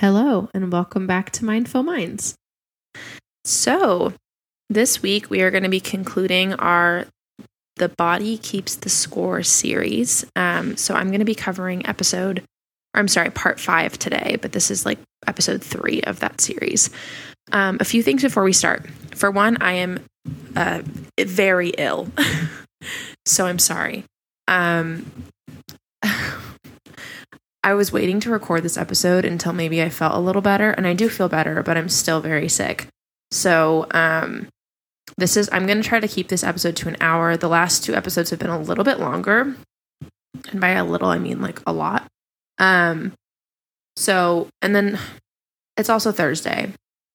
Hello, and welcome back to Mindful Minds. So, this week we are going to be concluding our The Body Keeps the Score series. Um, so, I'm going to be covering episode, or I'm sorry, part five today, but this is like episode three of that series. Um, a few things before we start. For one, I am uh, very ill, so I'm sorry. Um, I was waiting to record this episode until maybe I felt a little better, and I do feel better, but I'm still very sick. So, um, this is, I'm going to try to keep this episode to an hour. The last two episodes have been a little bit longer. And by a little, I mean like a lot. Um, so, and then it's also Thursday.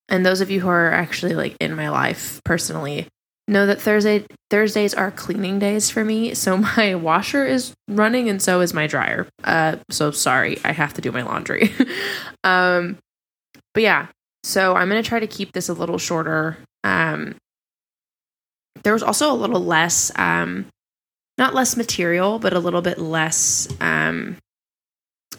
And those of you who are actually like in my life personally know that Thursday Thursdays are cleaning days for me. So my washer is running and so is my dryer. Uh so sorry, I have to do my laundry. um but yeah, so I'm going to try to keep this a little shorter. Um there was also a little less um not less material, but a little bit less um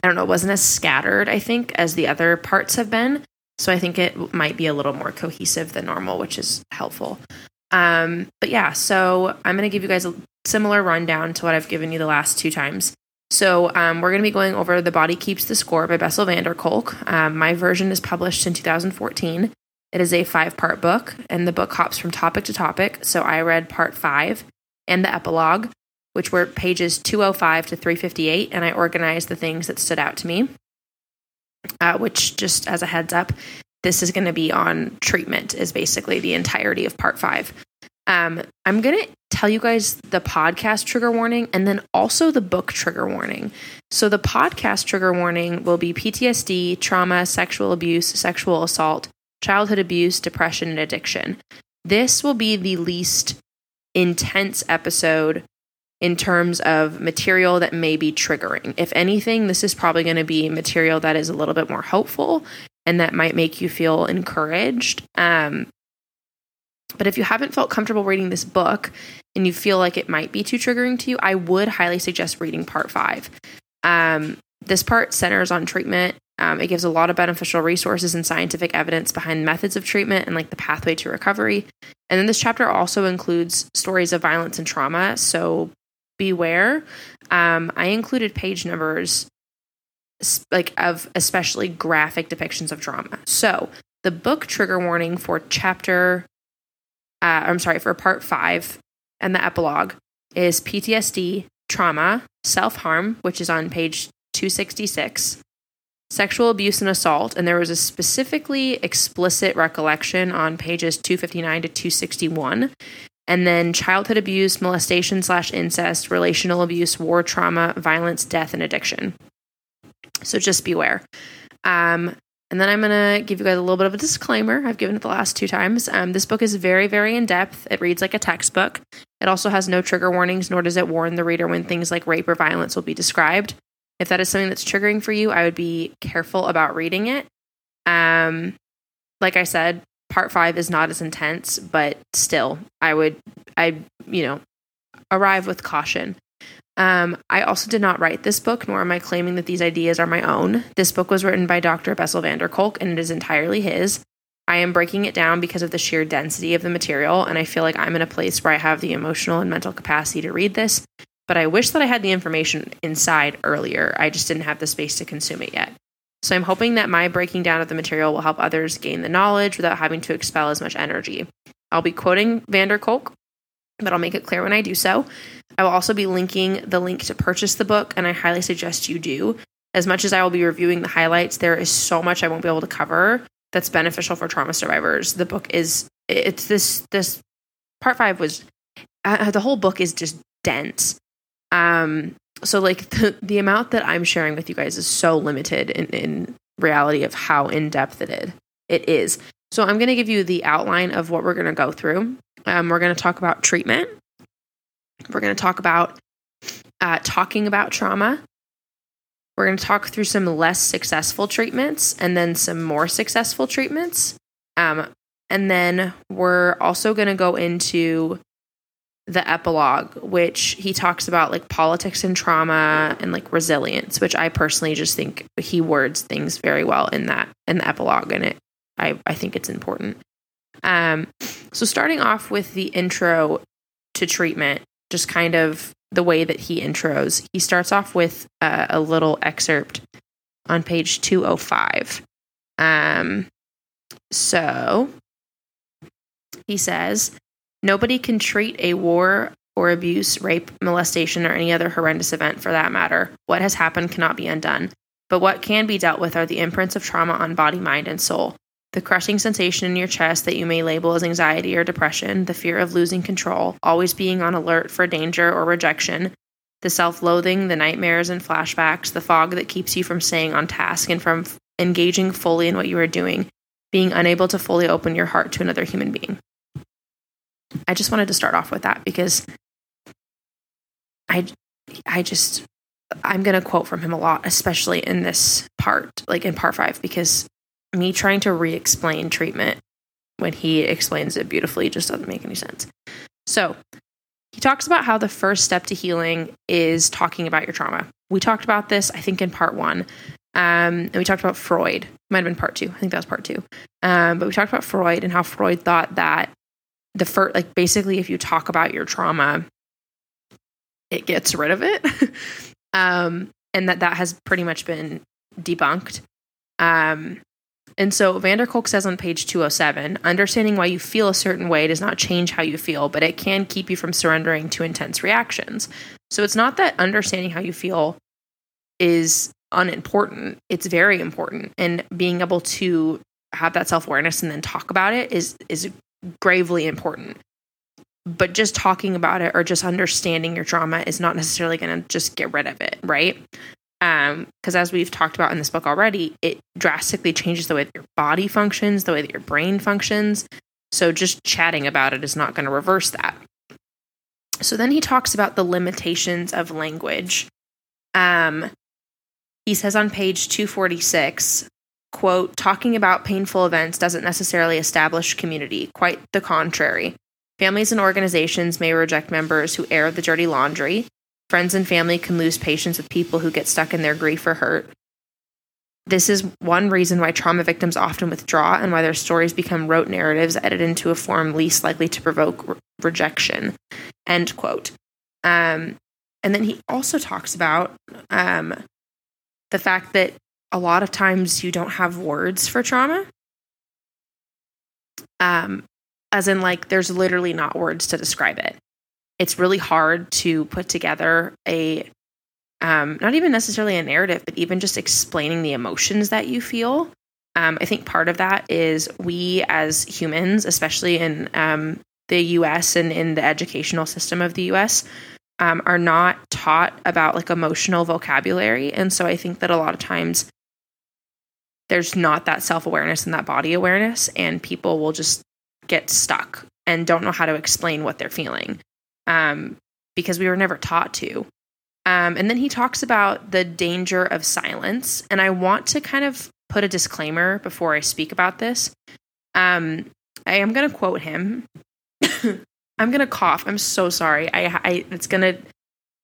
I don't know, it wasn't as scattered, I think, as the other parts have been. So I think it might be a little more cohesive than normal, which is helpful. Um, but yeah, so I'm going to give you guys a similar rundown to what I've given you the last two times. So um, we're going to be going over The Body Keeps the Score by Bessel van der Kolk. Um, my version is published in 2014. It is a five part book, and the book hops from topic to topic. So I read part five and the epilogue, which were pages 205 to 358, and I organized the things that stood out to me. Uh, which, just as a heads up, this is going to be on treatment, is basically the entirety of part five. Um, I'm going to tell you guys the podcast trigger warning and then also the book trigger warning. So, the podcast trigger warning will be PTSD, trauma, sexual abuse, sexual assault, childhood abuse, depression, and addiction. This will be the least intense episode in terms of material that may be triggering. If anything, this is probably going to be material that is a little bit more hopeful and that might make you feel encouraged. Um, but if you haven't felt comfortable reading this book and you feel like it might be too triggering to you, I would highly suggest reading part five. Um, this part centers on treatment. Um, it gives a lot of beneficial resources and scientific evidence behind methods of treatment and like the pathway to recovery. And then this chapter also includes stories of violence and trauma. So beware. Um, I included page numbers like of especially graphic depictions of drama. So the book trigger warning for chapter, uh, I'm sorry, for part five and the epilogue is PTSD, trauma, self harm, which is on page 266, sexual abuse and assault, and there was a specifically explicit recollection on pages 259 to 261. And then childhood abuse, molestation slash incest, relational abuse, war trauma, violence, death, and addiction. So just beware. Um, and then I'm going to give you guys a little bit of a disclaimer. I've given it the last two times. Um, this book is very, very in depth. It reads like a textbook. It also has no trigger warnings, nor does it warn the reader when things like rape or violence will be described. If that is something that's triggering for you, I would be careful about reading it. Um, like I said, part five is not as intense, but still, I would, I, you know, arrive with caution. Um, I also did not write this book, nor am I claiming that these ideas are my own. This book was written by Dr. Bessel van der Kolk, and it is entirely his. I am breaking it down because of the sheer density of the material, and I feel like I'm in a place where I have the emotional and mental capacity to read this. But I wish that I had the information inside earlier. I just didn't have the space to consume it yet. So I'm hoping that my breaking down of the material will help others gain the knowledge without having to expel as much energy. I'll be quoting van der Kolk, but I'll make it clear when I do so. I will also be linking the link to purchase the book, and I highly suggest you do. As much as I will be reviewing the highlights, there is so much I won't be able to cover that's beneficial for trauma survivors. The book is it's this this part five was uh, the whole book is just dense. Um, so like the the amount that I'm sharing with you guys is so limited in, in reality of how in depth it. It is. So I'm going to give you the outline of what we're going to go through. Um, we're going to talk about treatment. We're going to talk about uh, talking about trauma. We're going to talk through some less successful treatments and then some more successful treatments. Um, and then we're also going to go into the epilogue, which he talks about like politics and trauma and like resilience, which I personally just think he words things very well in that in the epilogue, and it I I think it's important. Um, so starting off with the intro to treatment, just kind of the way that he intros, he starts off with uh, a little excerpt on page 205. Um, so he says, Nobody can treat a war or abuse, rape, molestation, or any other horrendous event for that matter. What has happened cannot be undone. But what can be dealt with are the imprints of trauma on body, mind, and soul. The crushing sensation in your chest that you may label as anxiety or depression, the fear of losing control, always being on alert for danger or rejection, the self loathing, the nightmares and flashbacks, the fog that keeps you from staying on task and from engaging fully in what you are doing, being unable to fully open your heart to another human being. I just wanted to start off with that because I I just I'm going to quote from him a lot especially in this part like in part 5 because me trying to re-explain treatment when he explains it beautifully just doesn't make any sense. So, he talks about how the first step to healing is talking about your trauma. We talked about this, I think, in part one. Um, and we talked about Freud. Might have been part two. I think that was part two. Um, but we talked about Freud and how Freud thought that the first, like, basically, if you talk about your trauma, it gets rid of it. um, and that that has pretty much been debunked. Um, and so van der Kolk says on page 207 understanding why you feel a certain way does not change how you feel, but it can keep you from surrendering to intense reactions. So it's not that understanding how you feel is unimportant, it's very important. And being able to have that self awareness and then talk about it is, is gravely important. But just talking about it or just understanding your trauma is not necessarily going to just get rid of it, right? Um, because as we've talked about in this book already, it drastically changes the way that your body functions, the way that your brain functions. So just chatting about it is not going to reverse that. So then he talks about the limitations of language. Um, he says on page 246, quote, talking about painful events doesn't necessarily establish community, quite the contrary. Families and organizations may reject members who air the dirty laundry, Friends and family can lose patience with people who get stuck in their grief or hurt. This is one reason why trauma victims often withdraw and why their stories become rote narratives edited into a form least likely to provoke re- rejection. End quote. Um, and then he also talks about um, the fact that a lot of times you don't have words for trauma. Um, as in, like, there's literally not words to describe it it's really hard to put together a um, not even necessarily a narrative, but even just explaining the emotions that you feel. Um, I think part of that is we as humans, especially in um, the US and in the educational system of the US, um, are not taught about like emotional vocabulary. And so I think that a lot of times there's not that self awareness and that body awareness, and people will just get stuck and don't know how to explain what they're feeling um, because we were never taught to. Um, and then he talks about the danger of silence. And I want to kind of put a disclaimer before I speak about this. Um, I am going to quote him. I'm going to cough. I'm so sorry. I, I it's going to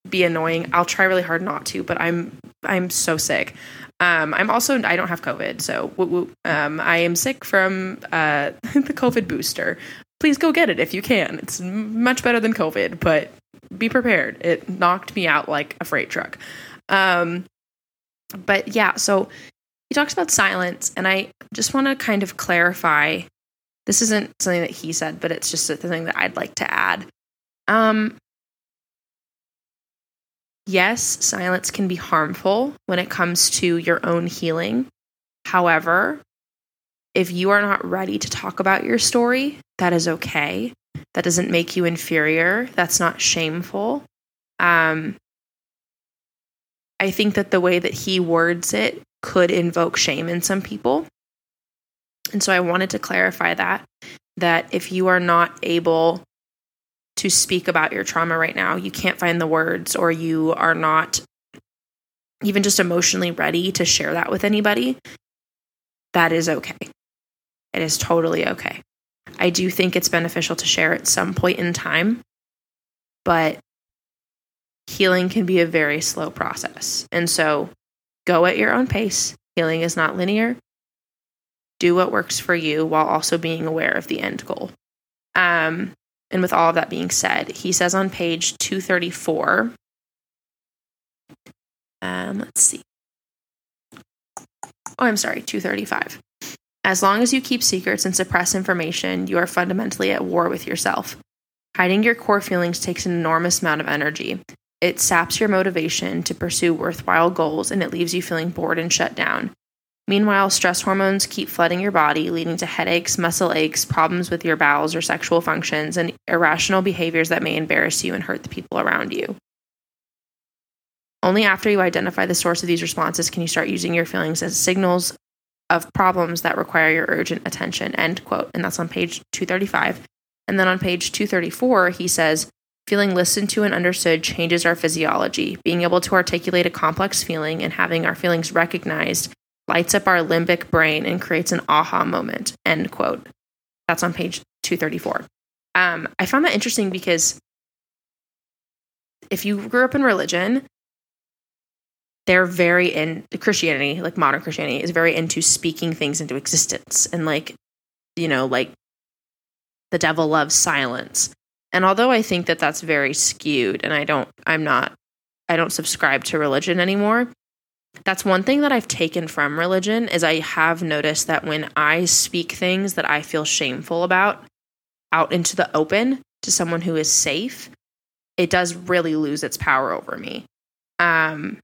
be annoying. I'll try really hard not to, but I'm I'm so sick. Um, I'm also I don't have COVID, so woo, woo. Um, I am sick from uh, the COVID booster please go get it if you can. It's much better than COVID, but be prepared. It knocked me out like a freight truck. Um, but yeah, so he talks about silence, and I just want to kind of clarify. This isn't something that he said, but it's just a thing that I'd like to add. Um, yes, silence can be harmful when it comes to your own healing. However, if you are not ready to talk about your story, that is okay. That doesn't make you inferior. That's not shameful. Um, I think that the way that he words it could invoke shame in some people. And so I wanted to clarify that that if you are not able to speak about your trauma right now, you can't find the words or you are not even just emotionally ready to share that with anybody, that is okay. It is totally okay. I do think it's beneficial to share at some point in time. but healing can be a very slow process. And so go at your own pace. Healing is not linear. Do what works for you while also being aware of the end goal. Um, and with all of that being said, he says on page 234, um, let's see. Oh, I'm sorry, 235. As long as you keep secrets and suppress information, you are fundamentally at war with yourself. Hiding your core feelings takes an enormous amount of energy. It saps your motivation to pursue worthwhile goals and it leaves you feeling bored and shut down. Meanwhile, stress hormones keep flooding your body, leading to headaches, muscle aches, problems with your bowels or sexual functions, and irrational behaviors that may embarrass you and hurt the people around you. Only after you identify the source of these responses can you start using your feelings as signals of problems that require your urgent attention. End quote. And that's on page 235. And then on page 234, he says, Feeling listened to and understood changes our physiology. Being able to articulate a complex feeling and having our feelings recognized lights up our limbic brain and creates an aha moment. End quote. That's on page 234. Um, I found that interesting because if you grew up in religion, they're very in Christianity, like modern Christianity, is very into speaking things into existence and like, you know, like the devil loves silence. And although I think that that's very skewed and I don't, I'm not, I don't subscribe to religion anymore. That's one thing that I've taken from religion is I have noticed that when I speak things that I feel shameful about out into the open to someone who is safe, it does really lose its power over me. Um,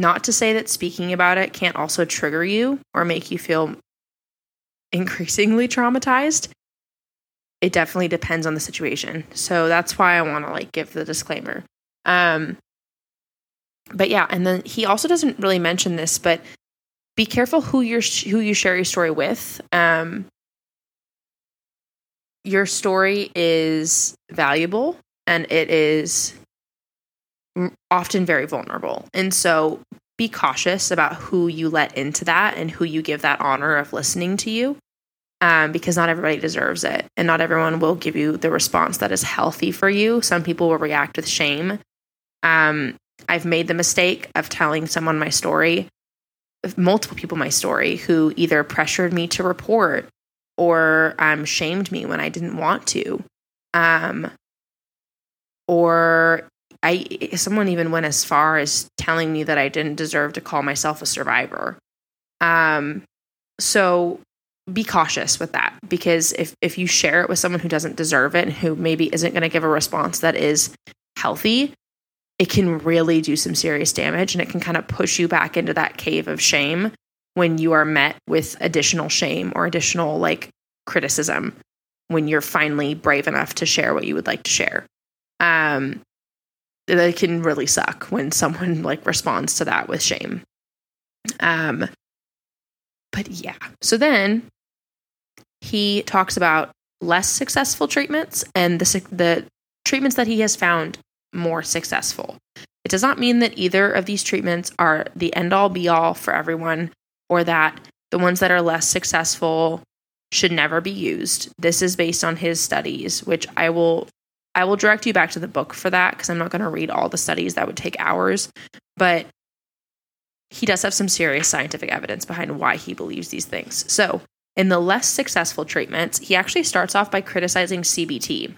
not to say that speaking about it can't also trigger you or make you feel increasingly traumatized. It definitely depends on the situation. So that's why I want to like give the disclaimer. Um but yeah, and then he also doesn't really mention this, but be careful who you who you share your story with. Um your story is valuable and it is often very vulnerable. And so be cautious about who you let into that and who you give that honor of listening to you. Um, because not everybody deserves it, and not everyone will give you the response that is healthy for you. Some people will react with shame. Um, I've made the mistake of telling someone my story, multiple people my story, who either pressured me to report or um, shamed me when I didn't want to, um, or I someone even went as far as telling me that I didn't deserve to call myself a survivor. Um, so be cautious with that because if if you share it with someone who doesn't deserve it and who maybe isn't going to give a response that is healthy, it can really do some serious damage and it can kind of push you back into that cave of shame when you are met with additional shame or additional like criticism when you're finally brave enough to share what you would like to share. Um, that can really suck when someone like responds to that with shame. Um, but yeah. So then he talks about less successful treatments and the the treatments that he has found more successful. It does not mean that either of these treatments are the end all be all for everyone or that the ones that are less successful should never be used. This is based on his studies, which I will I will direct you back to the book for that because I'm not going to read all the studies. That would take hours. But he does have some serious scientific evidence behind why he believes these things. So, in the less successful treatments, he actually starts off by criticizing CBT,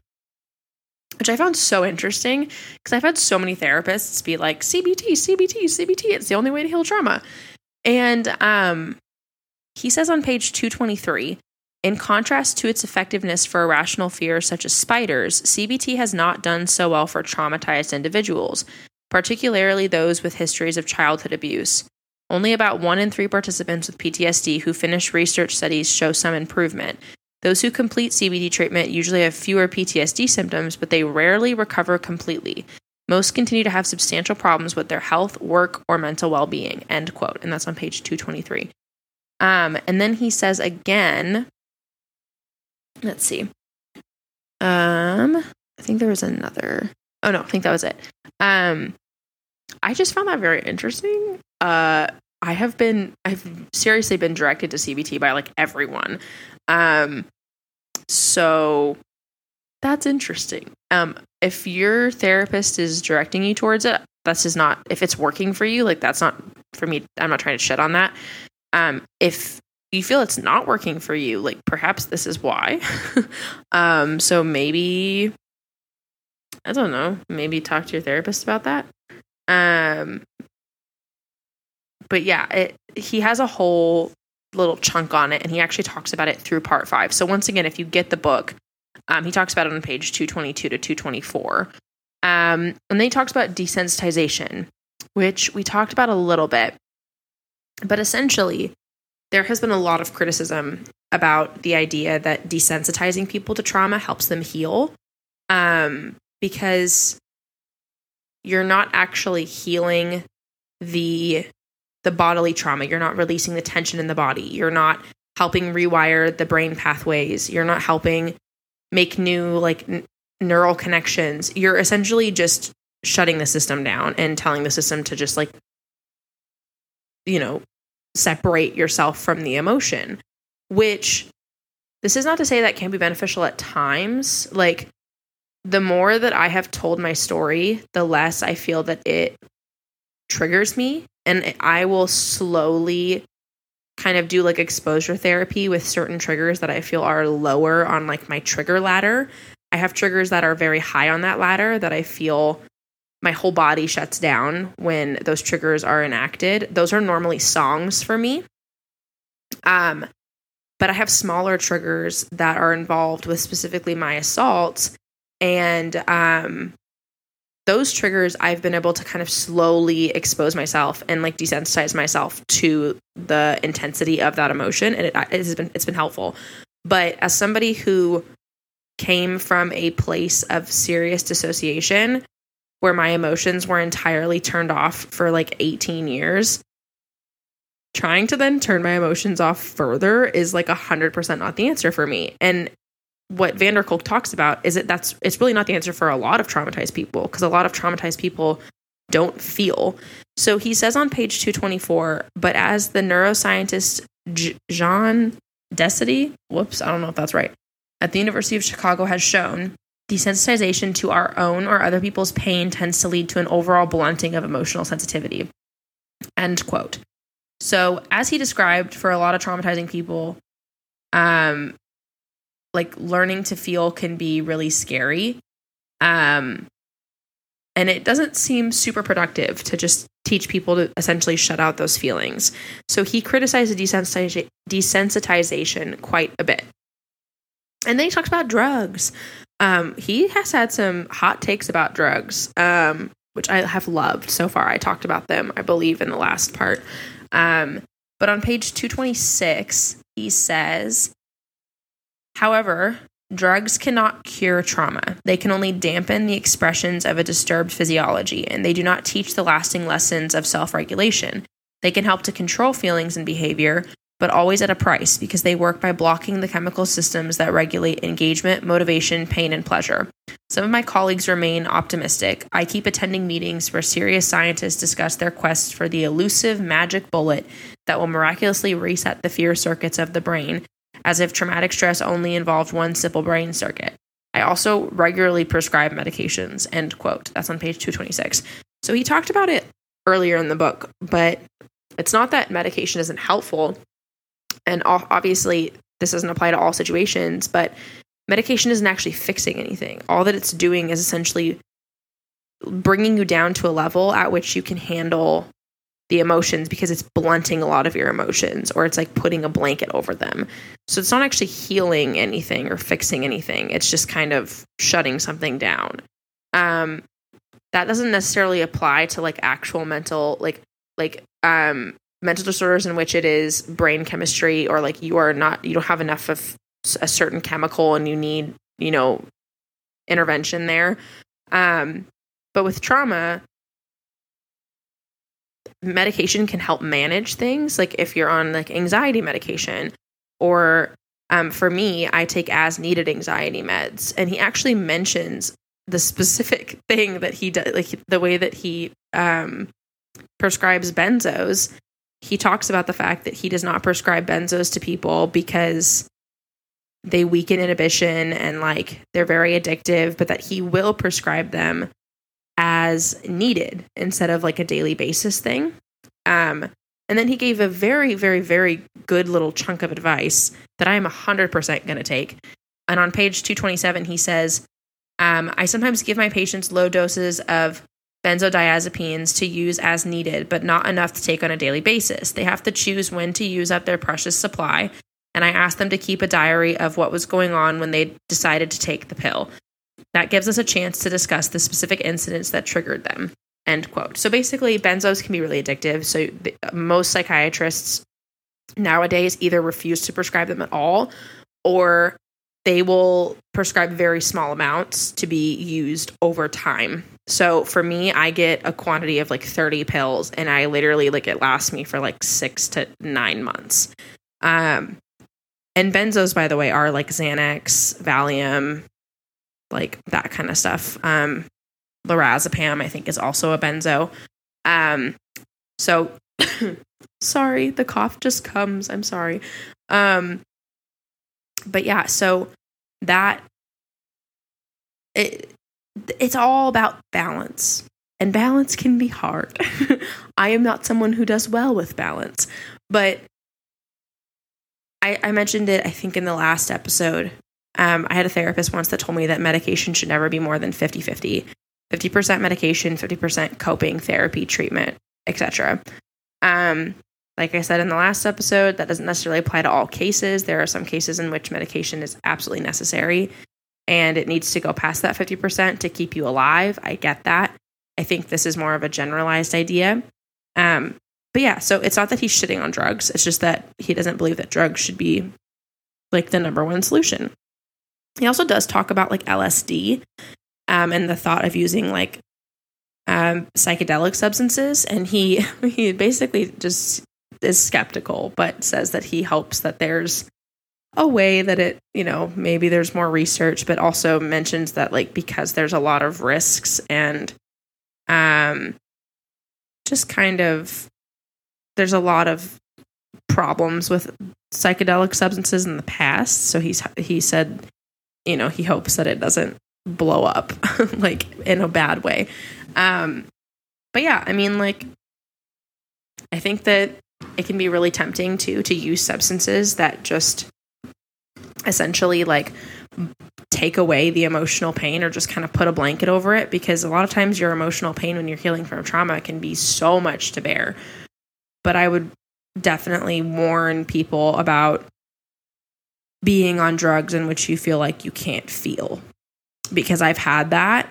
which I found so interesting because I've had so many therapists be like, CBT, CBT, CBT, it's the only way to heal trauma. And um, he says on page 223 in contrast to its effectiveness for irrational fears such as spiders, CBT has not done so well for traumatized individuals, particularly those with histories of childhood abuse. Only about one in three participants with PTSD who finish research studies show some improvement. Those who complete CBT treatment usually have fewer PTSD symptoms, but they rarely recover completely. Most continue to have substantial problems with their health, work, or mental well being. End quote. And that's on page 223. Um, and then he says again Let's see. Um, I think there was another. Oh no, I think that was it. Um, I just found that very interesting. Uh, I have been, I've seriously been directed to CBT by like everyone. Um, so that's interesting. Um, if your therapist is directing you towards it, that's just not if it's working for you, like that's not for me. I'm not trying to shit on that. Um, if you feel it's not working for you, like perhaps this is why. um, so maybe I don't know, maybe talk to your therapist about that. Um, but yeah, it, he has a whole little chunk on it, and he actually talks about it through part five. So once again, if you get the book, um, he talks about it on page 222 to 224. Um, and then he talks about desensitization, which we talked about a little bit. But essentially, there has been a lot of criticism about the idea that desensitizing people to trauma helps them heal um, because you're not actually healing the the bodily trauma. You're not releasing the tension in the body. You're not helping rewire the brain pathways. You're not helping make new like n- neural connections. You're essentially just shutting the system down and telling the system to just like you know separate yourself from the emotion, which this is not to say that can be beneficial at times. Like, the more that I have told my story, the less I feel that it triggers me. And I will slowly kind of do like exposure therapy with certain triggers that I feel are lower on like my trigger ladder. I have triggers that are very high on that ladder that I feel my whole body shuts down when those triggers are enacted. Those are normally songs for me. Um, but I have smaller triggers that are involved with specifically my assaults. And um, those triggers, I've been able to kind of slowly expose myself and like desensitize myself to the intensity of that emotion. And it, it has been, it's been helpful. But as somebody who came from a place of serious dissociation, where my emotions were entirely turned off for like 18 years. Trying to then turn my emotions off further is like 100% not the answer for me. And what van der Kolk talks about is that that's it's really not the answer for a lot of traumatized people because a lot of traumatized people don't feel. So he says on page 224, but as the neuroscientist J- Jean Decety, whoops, I don't know if that's right, at the University of Chicago has shown, Desensitization to our own or other people's pain tends to lead to an overall blunting of emotional sensitivity. End quote. So, as he described, for a lot of traumatizing people, um, like learning to feel can be really scary. Um, and it doesn't seem super productive to just teach people to essentially shut out those feelings. So he criticized the desensitization quite a bit. And then he talks about drugs. Um, he has had some hot takes about drugs, um, which I have loved so far. I talked about them, I believe, in the last part. Um, but on page 226, he says, however, drugs cannot cure trauma. They can only dampen the expressions of a disturbed physiology, and they do not teach the lasting lessons of self regulation. They can help to control feelings and behavior, but always at a price because they work by blocking the chemical systems that regulate engagement, motivation, pain, and pleasure. Some of my colleagues remain optimistic. I keep attending meetings where serious scientists discuss their quest for the elusive magic bullet that will miraculously reset the fear circuits of the brain, as if traumatic stress only involved one simple brain circuit. I also regularly prescribe medications. End quote. That's on page 226. So he talked about it earlier in the book, but it's not that medication isn't helpful and obviously this doesn't apply to all situations, but medication isn't actually fixing anything. All that it's doing is essentially bringing you down to a level at which you can handle the emotions because it's blunting a lot of your emotions or it's like putting a blanket over them. So it's not actually healing anything or fixing anything. It's just kind of shutting something down. Um that doesn't necessarily apply to like actual mental like like um mental disorders in which it is brain chemistry or like you are not you don't have enough of a certain chemical and you need you know intervention there. Um but with trauma medication can help manage things. Like if you're on like anxiety medication or um, for me i take as needed anxiety meds. And he actually mentions the specific thing that he does like the way that he um, prescribes benzos he talks about the fact that he does not prescribe benzos to people because they weaken inhibition and like they're very addictive, but that he will prescribe them as needed instead of like a daily basis thing. Um, and then he gave a very, very, very good little chunk of advice that I am 100% going to take. And on page 227, he says, um, I sometimes give my patients low doses of benzodiazepines to use as needed, but not enough to take on a daily basis. They have to choose when to use up their precious supply. And I asked them to keep a diary of what was going on when they decided to take the pill. That gives us a chance to discuss the specific incidents that triggered them. End quote. So basically, benzos can be really addictive. So most psychiatrists nowadays either refuse to prescribe them at all or they will prescribe very small amounts to be used over time. So for me, I get a quantity of like 30 pills and I literally like it lasts me for like 6 to 9 months. Um and benzos by the way are like Xanax, Valium, like that kind of stuff. Um lorazepam I think is also a benzo. Um so sorry, the cough just comes. I'm sorry. Um but yeah, so that it it's all about balance. And balance can be hard. I am not someone who does well with balance, but I, I mentioned it, I think, in the last episode. Um, I had a therapist once that told me that medication should never be more than 50 50. 50% medication, 50% coping, therapy, treatment, etc. Um, like I said in the last episode, that doesn't necessarily apply to all cases. There are some cases in which medication is absolutely necessary and it needs to go past that 50% to keep you alive. I get that. I think this is more of a generalized idea. Um, but yeah, so it's not that he's shitting on drugs. It's just that he doesn't believe that drugs should be like the number one solution. He also does talk about like LSD um, and the thought of using like um, psychedelic substances. And he he basically just is skeptical, but says that he hopes that there's a way that it, you know, maybe there's more research, but also mentions that like because there's a lot of risks and um just kind of there's a lot of problems with psychedelic substances in the past. So he's he said, you know, he hopes that it doesn't blow up like in a bad way. Um but yeah, I mean like I think that it can be really tempting to to use substances that just essentially like take away the emotional pain or just kind of put a blanket over it because a lot of times your emotional pain when you're healing from trauma can be so much to bear. But I would definitely warn people about being on drugs in which you feel like you can't feel because I've had that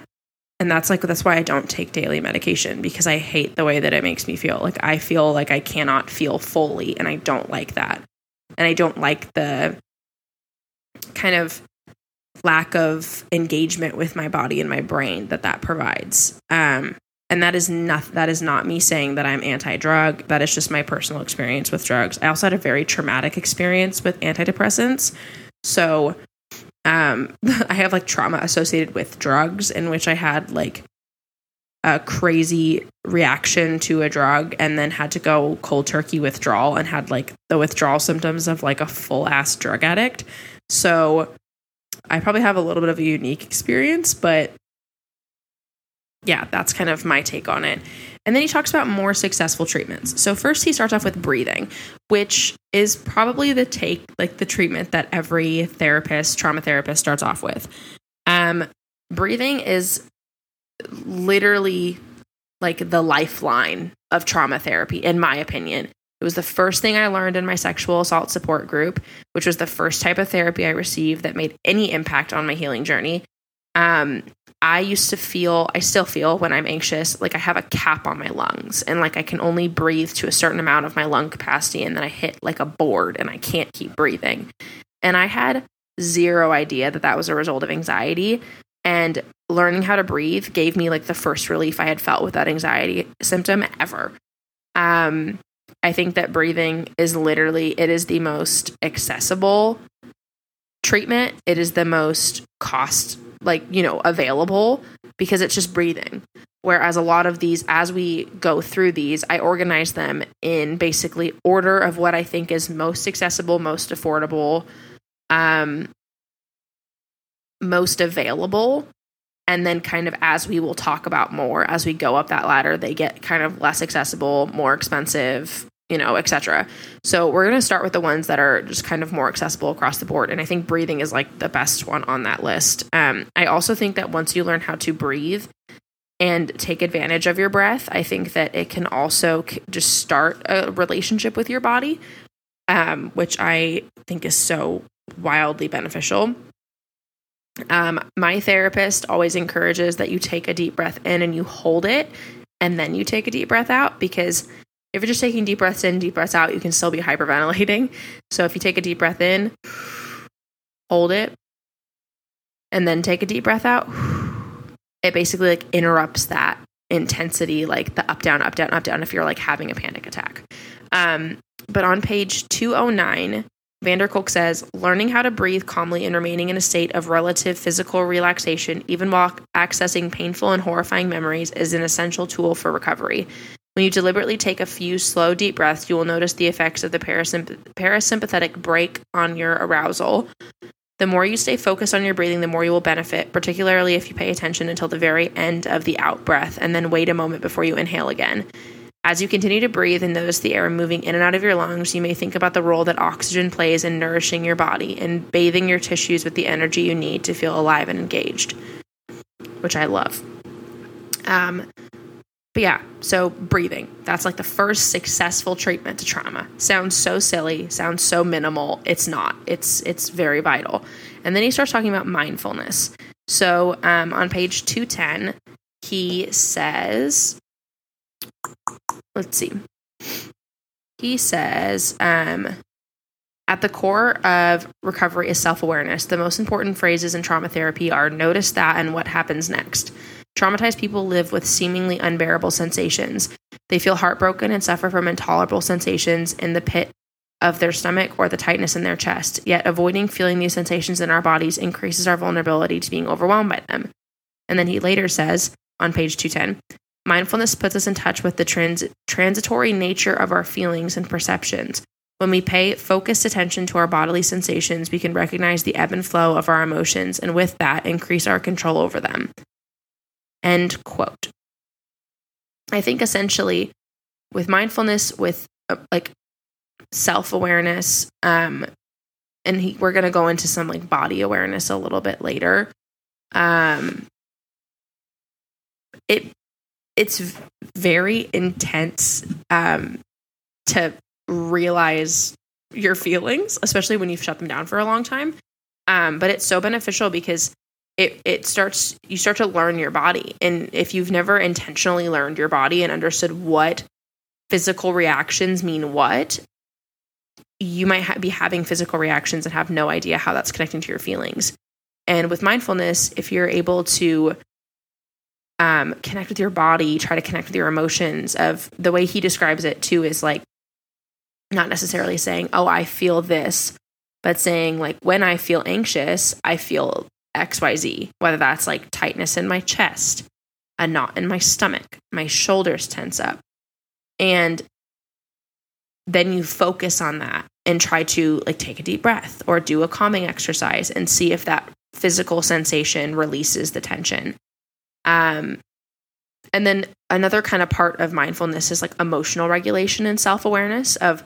and that's like that's why I don't take daily medication because I hate the way that it makes me feel. Like I feel like I cannot feel fully and I don't like that. And I don't like the kind of lack of engagement with my body and my brain that that provides. Um, and that is not that is not me saying that I'm anti-drug. That is just my personal experience with drugs. I also had a very traumatic experience with antidepressants. So um, I have like trauma associated with drugs in which I had like a crazy reaction to a drug and then had to go cold turkey withdrawal and had like the withdrawal symptoms of like a full ass drug addict. So I probably have a little bit of a unique experience, but yeah, that's kind of my take on it. And then he talks about more successful treatments. So first he starts off with breathing, which is probably the take like the treatment that every therapist, trauma therapist starts off with. Um breathing is literally like the lifeline of trauma therapy in my opinion. It was the first thing I learned in my sexual assault support group, which was the first type of therapy I received that made any impact on my healing journey. Um, I used to feel, I still feel when I'm anxious, like I have a cap on my lungs and like I can only breathe to a certain amount of my lung capacity. And then I hit like a board and I can't keep breathing. And I had zero idea that that was a result of anxiety. And learning how to breathe gave me like the first relief I had felt with that anxiety symptom ever. Um, I think that breathing is literally it is the most accessible treatment. It is the most cost like, you know, available because it's just breathing. Whereas a lot of these as we go through these, I organize them in basically order of what I think is most accessible, most affordable, um most available and then kind of as we will talk about more as we go up that ladder they get kind of less accessible more expensive you know etc so we're going to start with the ones that are just kind of more accessible across the board. And i think breathing is like the best one on that list. Um, i also think that once you learn how to breathe and take advantage of your breath i think that it can also just start a relationship with your body um, which i think is so wildly beneficial um, my therapist always encourages that you take a deep breath in and you hold it and then you take a deep breath out because if you're just taking deep breaths in, deep breaths out, you can still be hyperventilating. So if you take a deep breath in, hold it, and then take a deep breath out, it basically like interrupts that intensity, like the up, down, up, down, up, down, if you're like having a panic attack. Um, but on page 209, van der Kolk says, learning how to breathe calmly and remaining in a state of relative physical relaxation, even while accessing painful and horrifying memories, is an essential tool for recovery. When you deliberately take a few slow, deep breaths, you will notice the effects of the parasympathetic brake on your arousal. The more you stay focused on your breathing, the more you will benefit, particularly if you pay attention until the very end of the out breath and then wait a moment before you inhale again. As you continue to breathe and notice the air moving in and out of your lungs, you may think about the role that oxygen plays in nourishing your body and bathing your tissues with the energy you need to feel alive and engaged, which I love. Um, but yeah, so breathing. That's like the first successful treatment to trauma. Sounds so silly, sounds so minimal. It's not. It's it's very vital. And then he starts talking about mindfulness. So um, on page 210, he says let's see. He says, um, at the core of recovery is self awareness. The most important phrases in trauma therapy are notice that and what happens next. Traumatized people live with seemingly unbearable sensations. They feel heartbroken and suffer from intolerable sensations in the pit of their stomach or the tightness in their chest. Yet, avoiding feeling these sensations in our bodies increases our vulnerability to being overwhelmed by them. And then he later says on page 210 Mindfulness puts us in touch with the trans- transitory nature of our feelings and perceptions. When we pay focused attention to our bodily sensations, we can recognize the ebb and flow of our emotions and with that increase our control over them. End quote. I think essentially with mindfulness, with uh, like self awareness, um, and he, we're going to go into some like body awareness a little bit later. Um, it it's very intense um, to realize your feelings, especially when you've shut them down for a long time. Um, but it's so beneficial because it it starts you start to learn your body, and if you've never intentionally learned your body and understood what physical reactions mean what, you might ha- be having physical reactions and have no idea how that's connecting to your feelings. And with mindfulness, if you're able to um, connect with your body, try to connect with your emotions. Of the way he describes it too is like not necessarily saying, "Oh, I feel this," but saying like, "When I feel anxious, I feel X, Y, Z." Whether that's like tightness in my chest, a knot in my stomach, my shoulders tense up, and then you focus on that and try to like take a deep breath or do a calming exercise and see if that physical sensation releases the tension um, and then another kind of part of mindfulness is like emotional regulation and self awareness of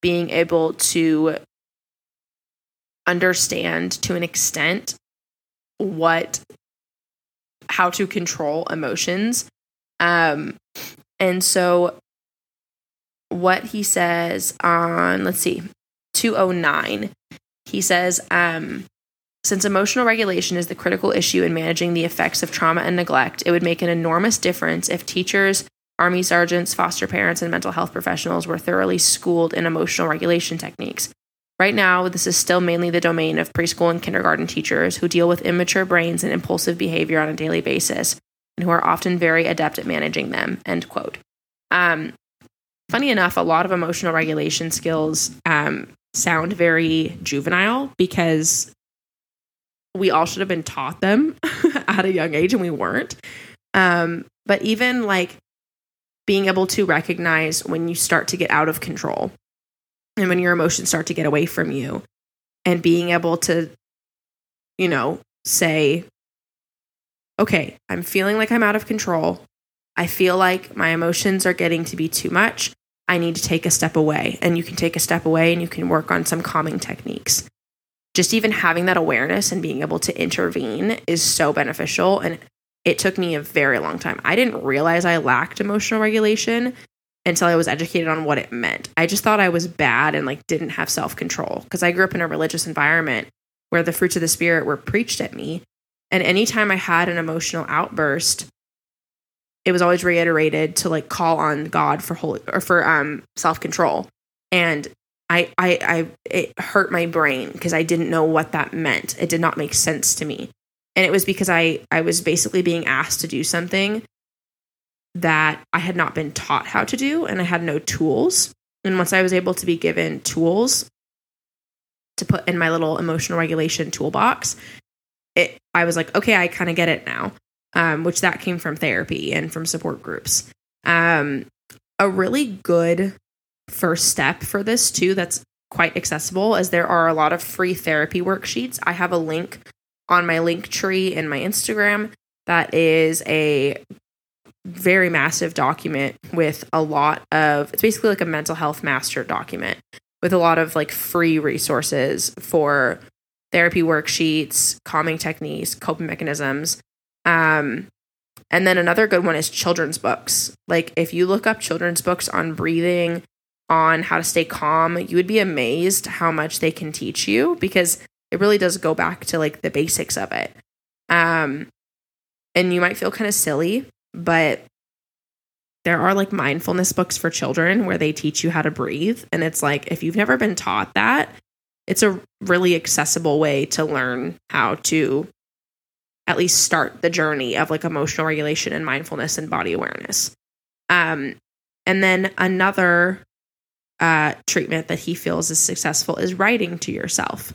being able to understand to an extent what how to control emotions. Um and so what he says on let's see 209 he says um since emotional regulation is the critical issue in managing the effects of trauma and neglect, it would make an enormous difference if teachers, army sergeants, foster parents, and mental health professionals were thoroughly schooled in emotional regulation techniques. Right now, this is still mainly the domain of preschool and kindergarten teachers who deal with immature brains and impulsive behavior on a daily basis and who are often very adept at managing them. End quote. Um, funny enough, a lot of emotional regulation skills um, sound very juvenile because we all should have been taught them at a young age and we weren't. Um, but even like being able to recognize when you start to get out of control and when your emotions start to get away from you and being able to, you know, say, okay, I'm feeling like I'm out of control. I feel like my emotions are getting to be too much. I need to take a step away. And you can take a step away and you can work on some calming techniques. Just even having that awareness and being able to intervene is so beneficial. And it took me a very long time. I didn't realize I lacked emotional regulation until I was educated on what it meant. I just thought I was bad and like didn't have self control because I grew up in a religious environment where the fruits of the spirit were preached at me. And anytime I had an emotional outburst, it was always reiterated to like call on God for holy or for um self control. And I I I it hurt my brain because I didn't know what that meant. It did not make sense to me. And it was because I I was basically being asked to do something that I had not been taught how to do and I had no tools. And once I was able to be given tools to put in my little emotional regulation toolbox, it I was like, okay, I kind of get it now um, which that came from therapy and from support groups. Um, a really good first step for this too that's quite accessible as there are a lot of free therapy worksheets. I have a link on my link tree in my Instagram that is a very massive document with a lot of it's basically like a mental health master document with a lot of like free resources for therapy worksheets, calming techniques, coping mechanisms, um, and then another good one is children's books. Like if you look up children's books on breathing, on how to stay calm, you would be amazed how much they can teach you because it really does go back to like the basics of it. Um, and you might feel kind of silly, but there are like mindfulness books for children where they teach you how to breathe. And it's like, if you've never been taught that, it's a really accessible way to learn how to at least start the journey of like emotional regulation and mindfulness and body awareness. Um, and then another uh, treatment that he feels is successful is writing to yourself.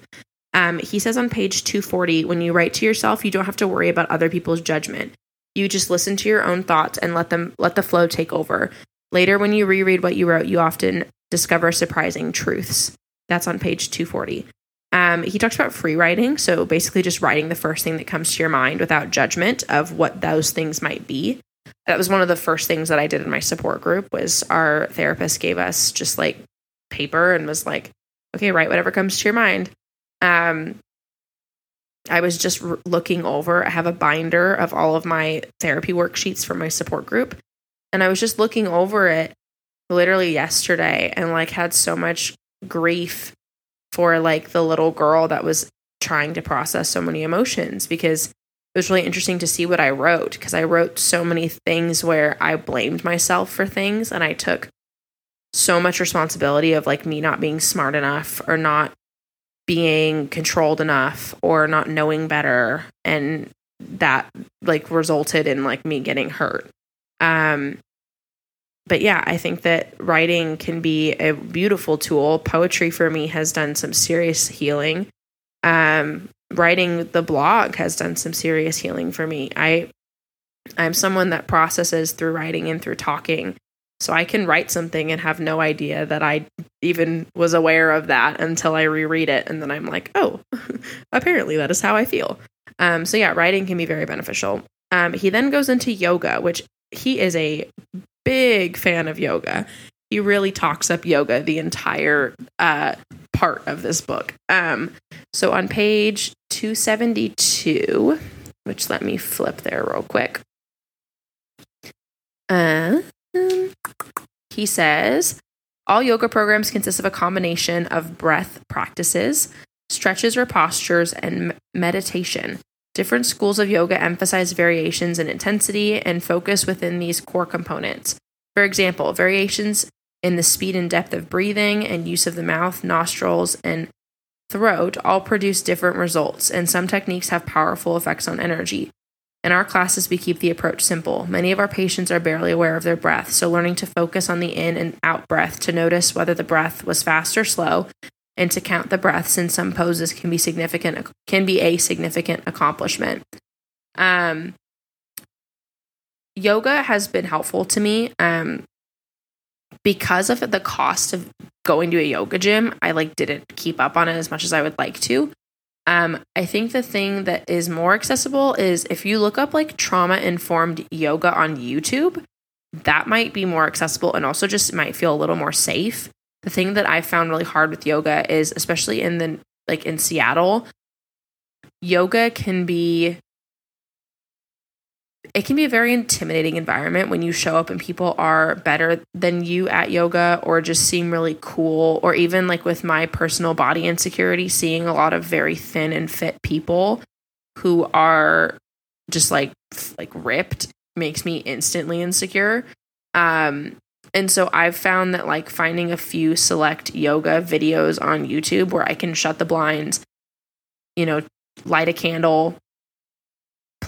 Um, he says on page 240 when you write to yourself, you don't have to worry about other people's judgment. You just listen to your own thoughts and let them let the flow take over. Later, when you reread what you wrote, you often discover surprising truths. That's on page 240. Um, he talks about free writing, so basically just writing the first thing that comes to your mind without judgment of what those things might be. That was one of the first things that I did in my support group. Was our therapist gave us just like paper and was like, "Okay, write whatever comes to your mind." Um, I was just r- looking over. I have a binder of all of my therapy worksheets for my support group, and I was just looking over it literally yesterday and like had so much grief for like the little girl that was trying to process so many emotions because it was really interesting to see what I wrote because I wrote so many things where I blamed myself for things and I took so much responsibility of like me not being smart enough or not being controlled enough or not knowing better and that like resulted in like me getting hurt um but yeah, I think that writing can be a beautiful tool. Poetry for me has done some serious healing. Um, writing the blog has done some serious healing for me. I I'm someone that processes through writing and through talking. So I can write something and have no idea that I even was aware of that until I reread it and then I'm like, "Oh, apparently that is how I feel." Um, so yeah, writing can be very beneficial. Um, he then goes into yoga, which he is a big fan of yoga. He really talks up yoga the entire uh, part of this book. Um, so on page 272, which let me flip there real quick. Uh, he says all yoga programs consist of a combination of breath practices, stretches or postures, and meditation. Different schools of yoga emphasize variations in intensity and focus within these core components. For example, variations in the speed and depth of breathing and use of the mouth, nostrils, and throat all produce different results, and some techniques have powerful effects on energy. In our classes, we keep the approach simple. Many of our patients are barely aware of their breath, so learning to focus on the in and out breath to notice whether the breath was fast or slow and to count the breaths in some poses can be significant can be a significant accomplishment. Um, yoga has been helpful to me um, because of the cost of going to a yoga gym. I like didn't keep up on it as much as I would like to. Um, I think the thing that is more accessible is if you look up like trauma informed yoga on YouTube, that might be more accessible and also just might feel a little more safe. The thing that I found really hard with yoga is, especially in the like in Seattle, yoga can be it can be a very intimidating environment when you show up and people are better than you at yoga or just seem really cool or even like with my personal body insecurity seeing a lot of very thin and fit people who are just like like ripped makes me instantly insecure. Um and so I've found that like finding a few select yoga videos on YouTube where I can shut the blinds, you know, light a candle,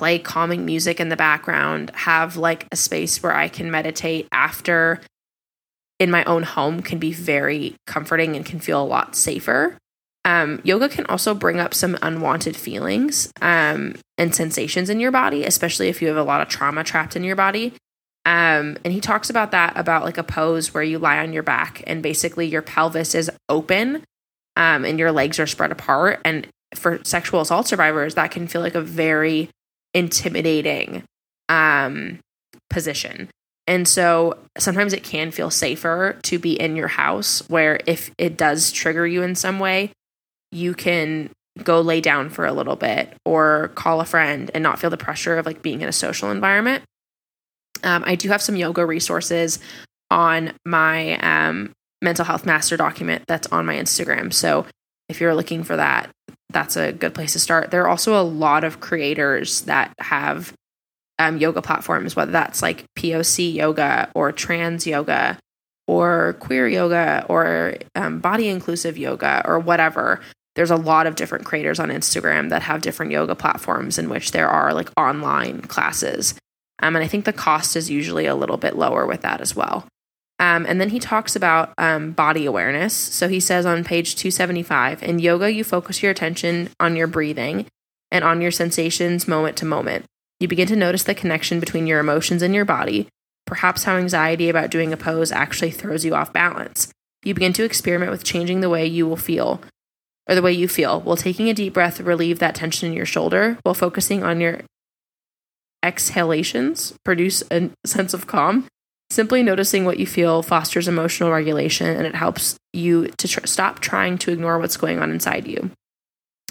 play calming music in the background, have like a space where I can meditate after in my own home can be very comforting and can feel a lot safer. Um, yoga can also bring up some unwanted feelings um, and sensations in your body, especially if you have a lot of trauma trapped in your body. Um, and he talks about that about like a pose where you lie on your back and basically your pelvis is open um, and your legs are spread apart. And for sexual assault survivors, that can feel like a very intimidating um, position. And so sometimes it can feel safer to be in your house where if it does trigger you in some way, you can go lay down for a little bit or call a friend and not feel the pressure of like being in a social environment. Um, I do have some yoga resources on my um, mental health master document that's on my Instagram. So if you're looking for that, that's a good place to start. There are also a lot of creators that have um, yoga platforms, whether that's like POC yoga or trans yoga or queer yoga or um, body inclusive yoga or whatever. There's a lot of different creators on Instagram that have different yoga platforms in which there are like online classes. Um, and I think the cost is usually a little bit lower with that as well. Um, and then he talks about um, body awareness. So he says on page 275 in yoga, you focus your attention on your breathing and on your sensations moment to moment. You begin to notice the connection between your emotions and your body, perhaps how anxiety about doing a pose actually throws you off balance. You begin to experiment with changing the way you will feel, or the way you feel, while taking a deep breath, relieve that tension in your shoulder, while focusing on your exhalations, produce a sense of calm Simply noticing what you feel fosters emotional regulation and it helps you to tr- stop trying to ignore what's going on inside you.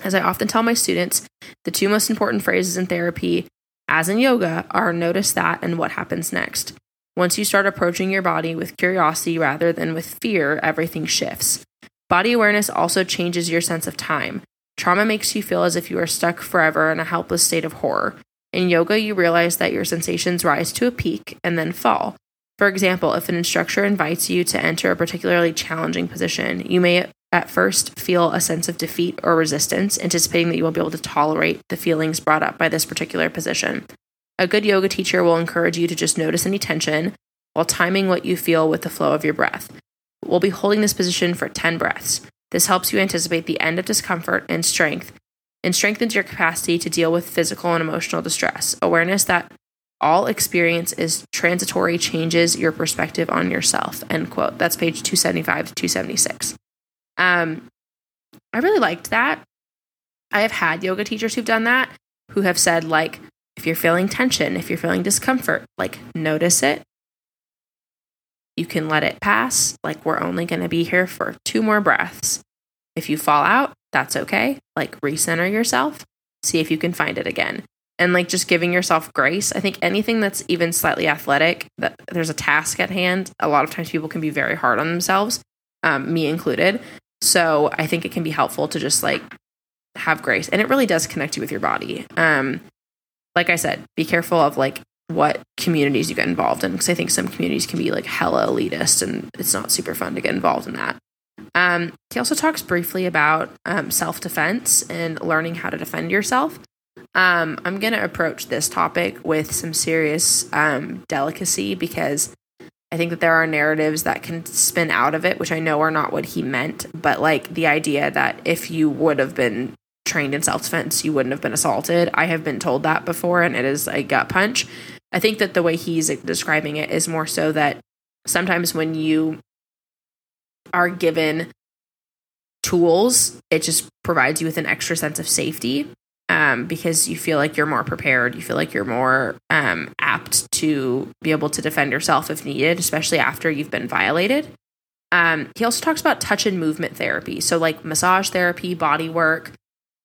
As I often tell my students, the two most important phrases in therapy, as in yoga, are notice that and what happens next. Once you start approaching your body with curiosity rather than with fear, everything shifts. Body awareness also changes your sense of time. Trauma makes you feel as if you are stuck forever in a helpless state of horror. In yoga, you realize that your sensations rise to a peak and then fall. For example, if an instructor invites you to enter a particularly challenging position, you may at first feel a sense of defeat or resistance, anticipating that you won't be able to tolerate the feelings brought up by this particular position. A good yoga teacher will encourage you to just notice any tension while timing what you feel with the flow of your breath. We'll be holding this position for 10 breaths. This helps you anticipate the end of discomfort and strength and strengthens your capacity to deal with physical and emotional distress. Awareness that all experience is transitory changes your perspective on yourself end quote. That's page 275 to 276 um, i really liked that. I have had yoga teachers who've done that who have said like if you're feeling tension if you're feeling discomfort like notice it. You can let it pass. Like we're only going to be here for two more breaths. If you fall out that's okay. Like recenter yourself. See if you can find it again and like just giving yourself grace. I think anything that's even slightly athletic, that there's a task at hand, a lot of times people can be very hard on themselves, um, me included. So I think it can be helpful to just like have grace. And it really does connect you with your body. Um, like I said, be careful of like what communities you get involved in because I think some communities can be like hella elitist and it's not super fun to get involved in that. Um, he also talks briefly about um, self defense and learning how to defend yourself. Um, I'm going to approach this topic with some serious um, delicacy because I think that there are narratives that can spin out of it, which I know are not what he meant, but like the idea that if you would have been trained in self defense, you wouldn't have been assaulted. I have been told that before, and it is a gut punch. I think that the way he's describing it is more so that sometimes when you are given tools, it just provides you with an extra sense of safety um, because you feel like you're more prepared. You feel like you're more um, apt to be able to defend yourself if needed, especially after you've been violated. Um, he also talks about touch and movement therapy. So, like massage therapy, body work.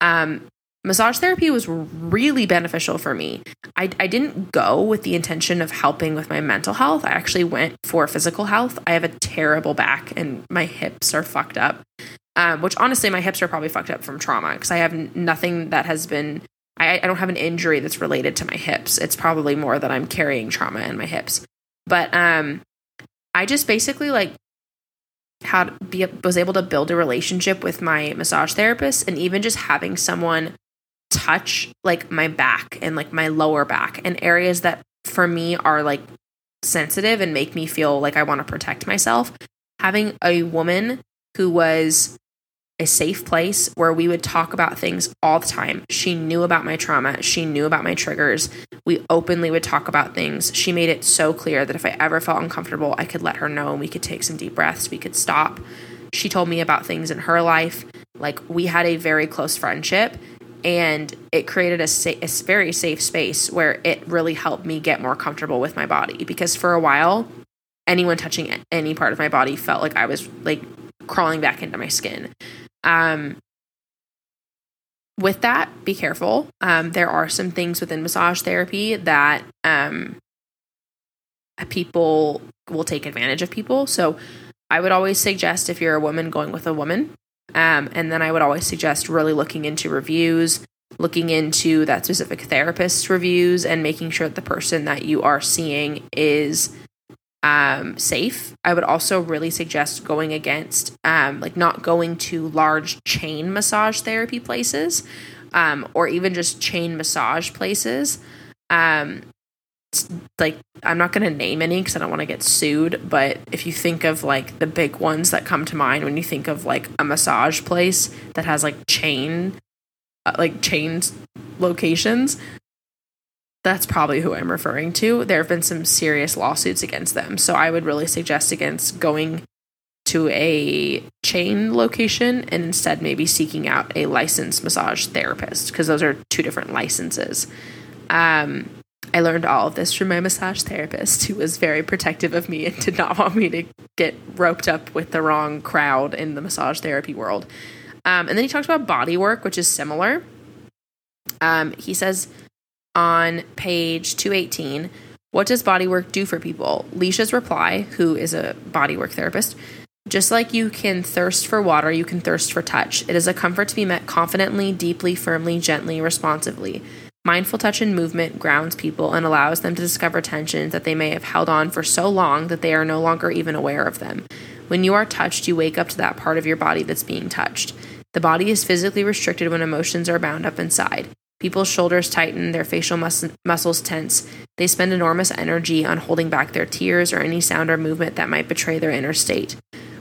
Um, massage therapy was really beneficial for me. I, I didn't go with the intention of helping with my mental health. I actually went for physical health. I have a terrible back and my hips are fucked up um, which honestly, my hips are probably fucked up from trauma because I have n- nothing that has been, I, I don't have an injury that's related to my hips. It's probably more that I'm carrying trauma in my hips. But um, I just basically like had be was able to build a relationship with my massage therapist and even just having someone touch like my back and like my lower back and areas that for me are like sensitive and make me feel like I want to protect myself having a woman who was a safe place where we would talk about things all the time. She knew about my trauma. She knew about my triggers. We openly would talk about things. She made it so clear that if I ever felt uncomfortable, I could let her know and we could take some deep breaths. We could stop. She told me about things in her life. Like we had a very close friendship and it created a, sa- a very safe space where it really helped me get more comfortable with my body because for a while, anyone touching any part of my body felt like I was like crawling back into my skin. Um, with that, be careful. Um, there are some things within massage therapy that um, people will take advantage of people. So I would always suggest if you're a woman going with a woman, um, and then I would always suggest really looking into reviews, looking into that specific therapist's reviews, and making sure that the person that you are seeing is um, safe. I would also really suggest going against, um, like, not going to large chain massage therapy places um, or even just chain massage places. Um, like, I'm not going to name any because I don't want to get sued, but if you think of like the big ones that come to mind when you think of like a massage place that has like chain, uh, like chains locations, that's probably who I'm referring to. There have been some serious lawsuits against them. So I would really suggest against going to a chain location and instead maybe seeking out a licensed massage therapist because those are two different licenses. Um, I learned all of this from my massage therapist who was very protective of me and did not want me to get roped up with the wrong crowd in the massage therapy world. Um, and then he talks about body work, which is similar. Um, he says, on page 218 What does bodywork do for people? Licia's reply, who is a bodywork therapist, just like you can thirst for water, you can thirst for touch. It is a comfort to be met confidently, deeply, firmly, gently, responsively. Mindful touch and movement grounds people and allows them to discover tensions that they may have held on for so long that they are no longer even aware of them. When you are touched, you wake up to that part of your body that's being touched. The body is physically restricted when emotions are bound up inside. People's shoulders tighten, their facial mus- muscles tense. They spend enormous energy on holding back their tears or any sound or movement that might betray their inner state.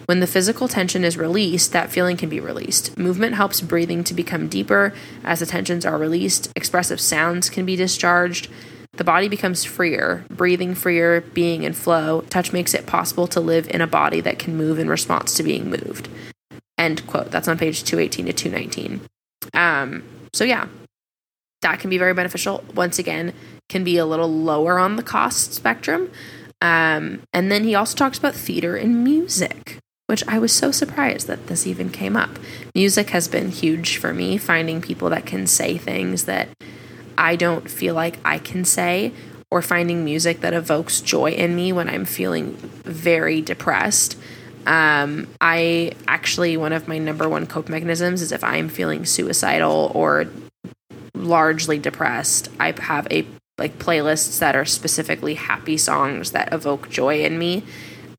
When the physical tension is released, that feeling can be released. Movement helps breathing to become deeper as the tensions are released. Expressive sounds can be discharged. The body becomes freer, breathing freer, being in flow. Touch makes it possible to live in a body that can move in response to being moved. End quote. That's on page 218 to 219. Um, so, yeah, that can be very beneficial. Once again, can be a little lower on the cost spectrum. Um, and then he also talks about theater and music, which I was so surprised that this even came up. Music has been huge for me, finding people that can say things that I don't feel like I can say, or finding music that evokes joy in me when I'm feeling very depressed. Um, I actually, one of my number one cope mechanisms is if I'm feeling suicidal or largely depressed, I have a like playlists that are specifically happy songs that evoke joy in me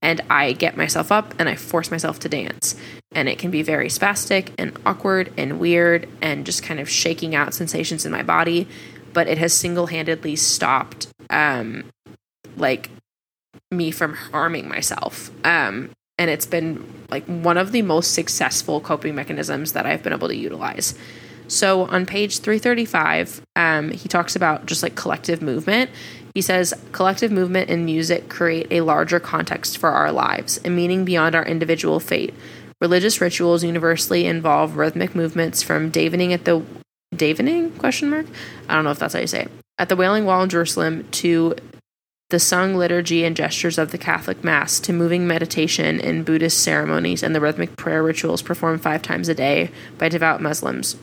and I get myself up and I force myself to dance. And it can be very spastic and awkward and weird and just kind of shaking out sensations in my body, but it has single-handedly stopped um like me from harming myself. Um and it's been like one of the most successful coping mechanisms that I've been able to utilize. So on page 335, um, he talks about just like collective movement. He says collective movement and music create a larger context for our lives, a meaning beyond our individual fate. Religious rituals universally involve rhythmic movements from davening at the davening question mark. I don't know if that's how you say it. At the Wailing Wall in Jerusalem to the sung liturgy and gestures of the Catholic Mass to moving meditation in Buddhist ceremonies and the rhythmic prayer rituals performed five times a day by devout Muslims.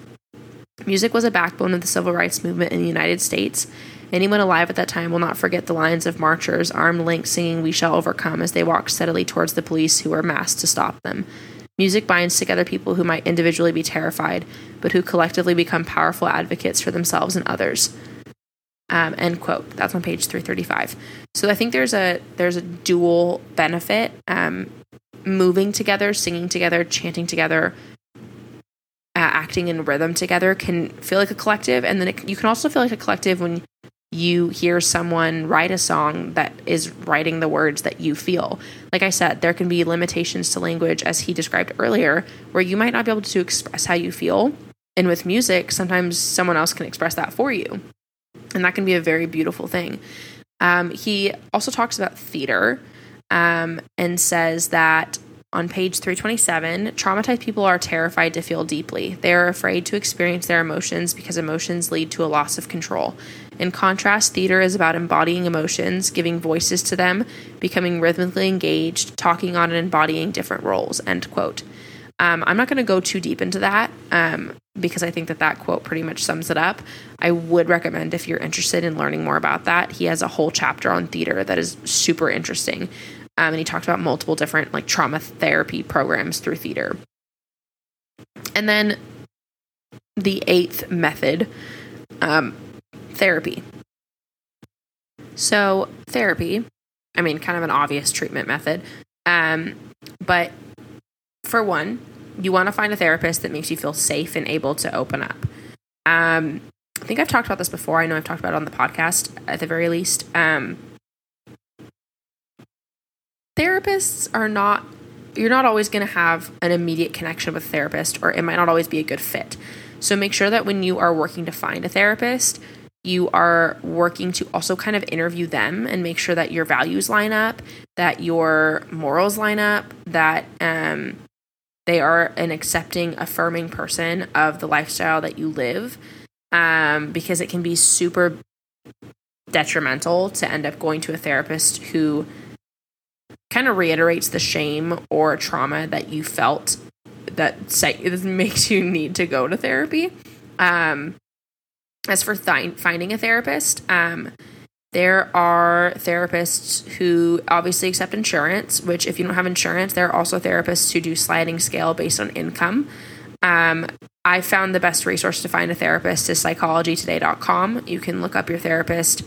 Music was a backbone of the civil rights movement in the United States. Anyone alive at that time will not forget the lines of marchers, armed linked, singing We Shall Overcome as they walked steadily towards the police who were massed to stop them. Music binds together people who might individually be terrified, but who collectively become powerful advocates for themselves and others. Um, end quote. That's on page 335. So I think there's a there's a dual benefit. Um, moving together, singing together, chanting together, uh, acting in rhythm together can feel like a collective, and then it, you can also feel like a collective when you hear someone write a song that is writing the words that you feel. Like I said, there can be limitations to language, as he described earlier, where you might not be able to express how you feel. And with music, sometimes someone else can express that for you. And that can be a very beautiful thing. Um, he also talks about theater um, and says that on page 327, traumatized people are terrified to feel deeply. They are afraid to experience their emotions because emotions lead to a loss of control. In contrast, theater is about embodying emotions, giving voices to them, becoming rhythmically engaged, talking on and embodying different roles. End quote. Um, I'm not going to go too deep into that um, because I think that that quote pretty much sums it up. I would recommend if you're interested in learning more about that. He has a whole chapter on theater that is super interesting. Um, and he talked about multiple different like trauma therapy programs through theater. And then the eighth method, um, therapy. So therapy, I mean, kind of an obvious treatment method. Um, but for one, you want to find a therapist that makes you feel safe and able to open up. Um, I think I've talked about this before. I know I've talked about it on the podcast at the very least. Um, therapists are not you're not always going to have an immediate connection with a therapist or it might not always be a good fit. So make sure that when you are working to find a therapist you are working to also kind of interview them and make sure that your values line up that your morals line up that um, they are an accepting affirming person of the lifestyle that you live um, because it can be super detrimental to end up going to a therapist who kind of reiterates the shame or trauma that you felt that say, makes you need to go to therapy. Um, as for th- finding a therapist, um, there are therapists who obviously accept insurance, which, if you don't have insurance, there are also therapists who do sliding scale based on income. Um, I found the best resource to find a therapist is psychologytoday.com. You can look up your therapist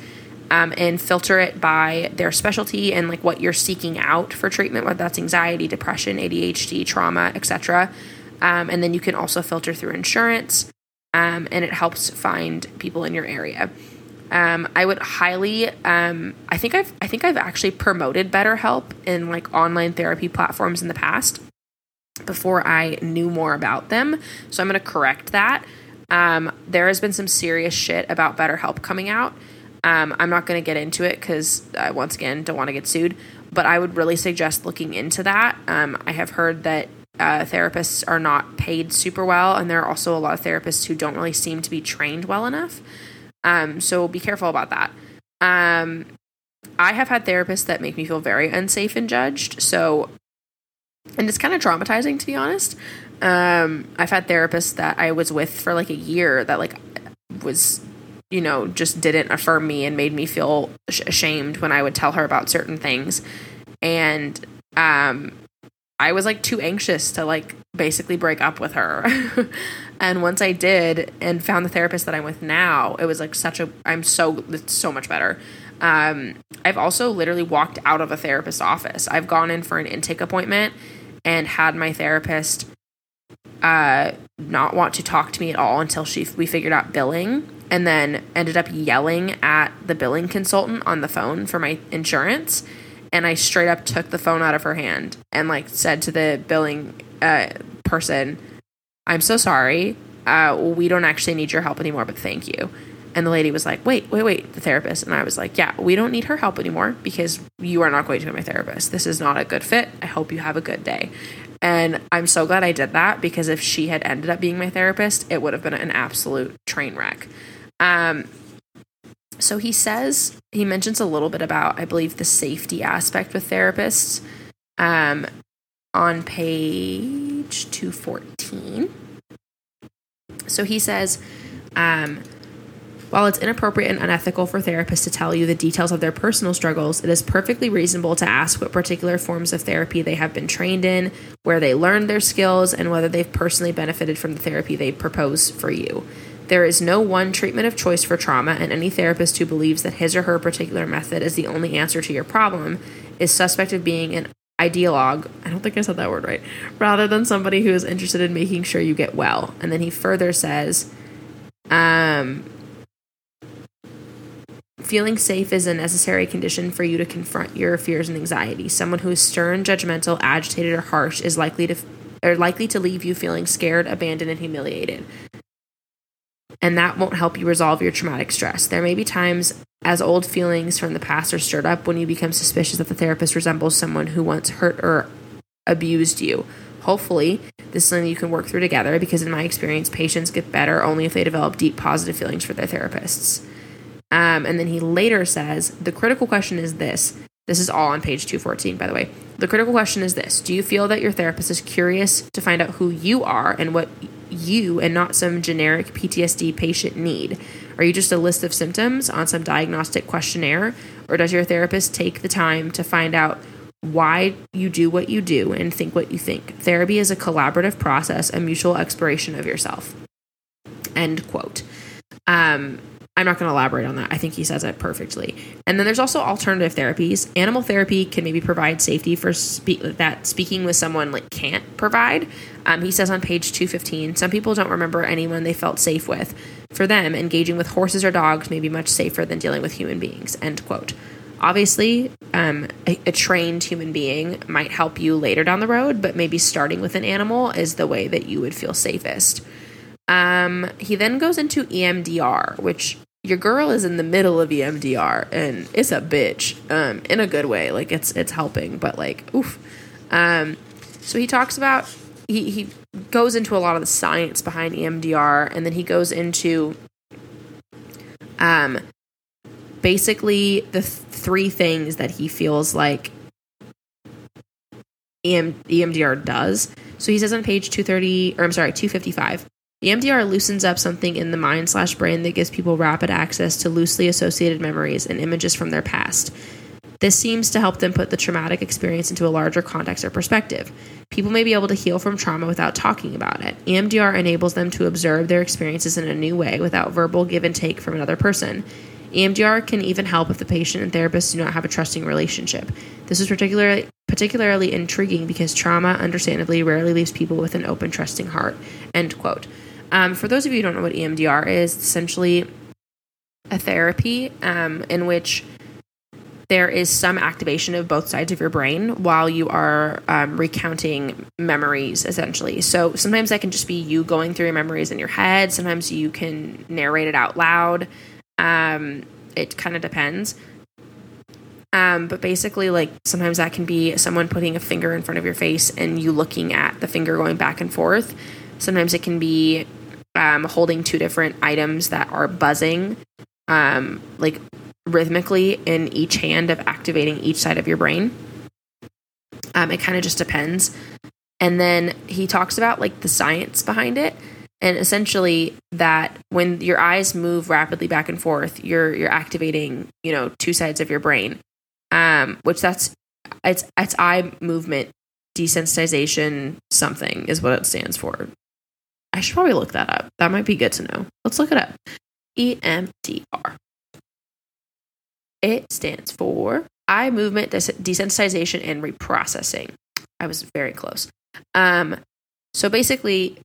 um, and filter it by their specialty and like what you're seeking out for treatment, whether that's anxiety, depression, ADHD, trauma, etc. Um, and then you can also filter through insurance, um, and it helps find people in your area. Um, I would highly. Um, I think I've. I think I've actually promoted BetterHelp in like online therapy platforms in the past before I knew more about them. So I'm going to correct that. Um, there has been some serious shit about BetterHelp coming out um, I'm not going to get into it because, I, once again, don't want to get sued. But I would really suggest looking into that. Um, I have heard that uh, therapists are not paid super well, and there are also a lot of therapists who don't really seem to be trained well enough. Um, so be careful about that. Um, I have had therapists that make me feel very unsafe and judged. So, and it's kind of traumatizing to be honest. Um, I've had therapists that I was with for like a year that like was you know, just didn't affirm me and made me feel ashamed when I would tell her about certain things. And um, I was like too anxious to like basically break up with her. and once I did and found the therapist that I'm with now, it was like such a I'm so it's so much better. Um, I've also literally walked out of a therapist's office. I've gone in for an intake appointment and had my therapist uh, not want to talk to me at all until she we figured out billing and then ended up yelling at the billing consultant on the phone for my insurance and I straight up took the phone out of her hand and like said to the billing uh, person, "I'm so sorry. Uh, we don't actually need your help anymore, but thank you." And the lady was like, "Wait, wait, wait." The therapist and I was like, "Yeah, we don't need her help anymore because you are not going to be my therapist. This is not a good fit. I hope you have a good day." And I'm so glad I did that because if she had ended up being my therapist, it would have been an absolute train wreck. Um, so he says, he mentions a little bit about, I believe, the safety aspect with therapists um, on page 214. So he says, um, while it's inappropriate and unethical for therapists to tell you the details of their personal struggles, it is perfectly reasonable to ask what particular forms of therapy they have been trained in, where they learned their skills, and whether they've personally benefited from the therapy they propose for you. There is no one treatment of choice for trauma, and any therapist who believes that his or her particular method is the only answer to your problem is suspect of being an ideologue. I don't think I said that word right. Rather than somebody who is interested in making sure you get well. And then he further says, um, Feeling safe is a necessary condition for you to confront your fears and anxiety. Someone who is stern, judgmental, agitated, or harsh is likely to are likely to leave you feeling scared, abandoned, and humiliated. And that won't help you resolve your traumatic stress. There may be times as old feelings from the past are stirred up when you become suspicious that the therapist resembles someone who once hurt or abused you. Hopefully, this is something you can work through together because, in my experience, patients get better only if they develop deep positive feelings for their therapists. Um, and then he later says the critical question is this. This is all on page 214, by the way. The critical question is this Do you feel that your therapist is curious to find out who you are and what you and not some generic PTSD patient need? Are you just a list of symptoms on some diagnostic questionnaire? Or does your therapist take the time to find out why you do what you do and think what you think? Therapy is a collaborative process, a mutual exploration of yourself. End quote. Um, I'm not going to elaborate on that. I think he says it perfectly. And then there's also alternative therapies. Animal therapy can maybe provide safety for spe- that speaking with someone like can't provide. Um, he says on page 215, some people don't remember anyone they felt safe with. For them, engaging with horses or dogs may be much safer than dealing with human beings. End quote. Obviously, um, a, a trained human being might help you later down the road, but maybe starting with an animal is the way that you would feel safest. Um, he then goes into EMDR, which your girl is in the middle of EMDR and it's a bitch um, in a good way. Like it's it's helping, but like oof. Um, so he talks about he he goes into a lot of the science behind EMDR, and then he goes into um basically the th- three things that he feels like EM- EMDR does. So he says on page 230, or I'm sorry, 255, EMDR loosens up something in the mind slash brain that gives people rapid access to loosely associated memories and images from their past. This seems to help them put the traumatic experience into a larger context or perspective. People may be able to heal from trauma without talking about it. EMDR enables them to observe their experiences in a new way without verbal give and take from another person. EMDR can even help if the patient and therapist do not have a trusting relationship. This is particularly particularly intriguing because trauma, understandably, rarely leaves people with an open, trusting heart. End quote. Um, for those of you who don't know what EMDR is, it's essentially a therapy um, in which there is some activation of both sides of your brain while you are um, recounting memories, essentially. So sometimes that can just be you going through your memories in your head. Sometimes you can narrate it out loud. Um, it kind of depends. Um, but basically, like sometimes that can be someone putting a finger in front of your face and you looking at the finger going back and forth. Sometimes it can be um, holding two different items that are buzzing, um, like rhythmically in each hand of activating each side of your brain. Um, it kind of just depends. And then he talks about like the science behind it and essentially that when your eyes move rapidly back and forth you're you're activating you know two sides of your brain um which that's it's it's eye movement desensitization something is what it stands for I should probably look that up. That might be good to know. Let's look it up. EMDR. It stands for eye movement des- desensitization and reprocessing. I was very close. Um, so basically,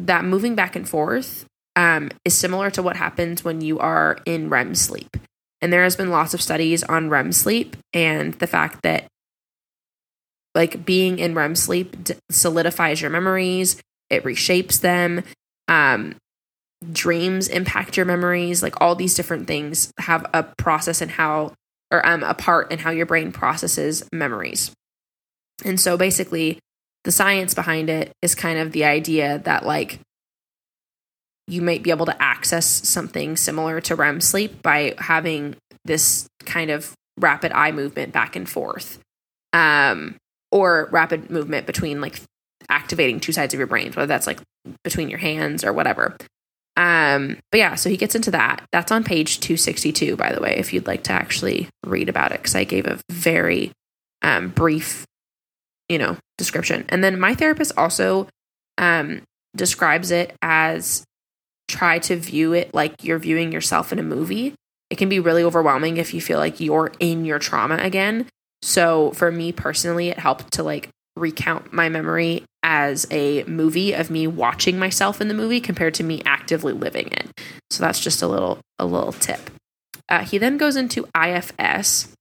that moving back and forth um, is similar to what happens when you are in REM sleep. And there has been lots of studies on REM sleep and the fact that like being in REM sleep solidifies your memories, it reshapes them. Um, dreams impact your memories. Like all these different things have a process in how, or um, a part in how your brain processes memories. And so basically, the science behind it is kind of the idea that like you might be able to access something similar to REM sleep by having this kind of rapid eye movement back and forth. Um, or rapid movement between like activating two sides of your brain, whether that's like between your hands or whatever. Um, but yeah, so he gets into that. That's on page 262, by the way, if you'd like to actually read about it, because I gave a very um, brief, you know, description. And then my therapist also um, describes it as try to view it like you're viewing yourself in a movie. It can be really overwhelming if you feel like you're in your trauma again. So for me personally, it helped to like recount my memory as a movie of me watching myself in the movie compared to me actively living it. So that's just a little a little tip. Uh, he then goes into IFS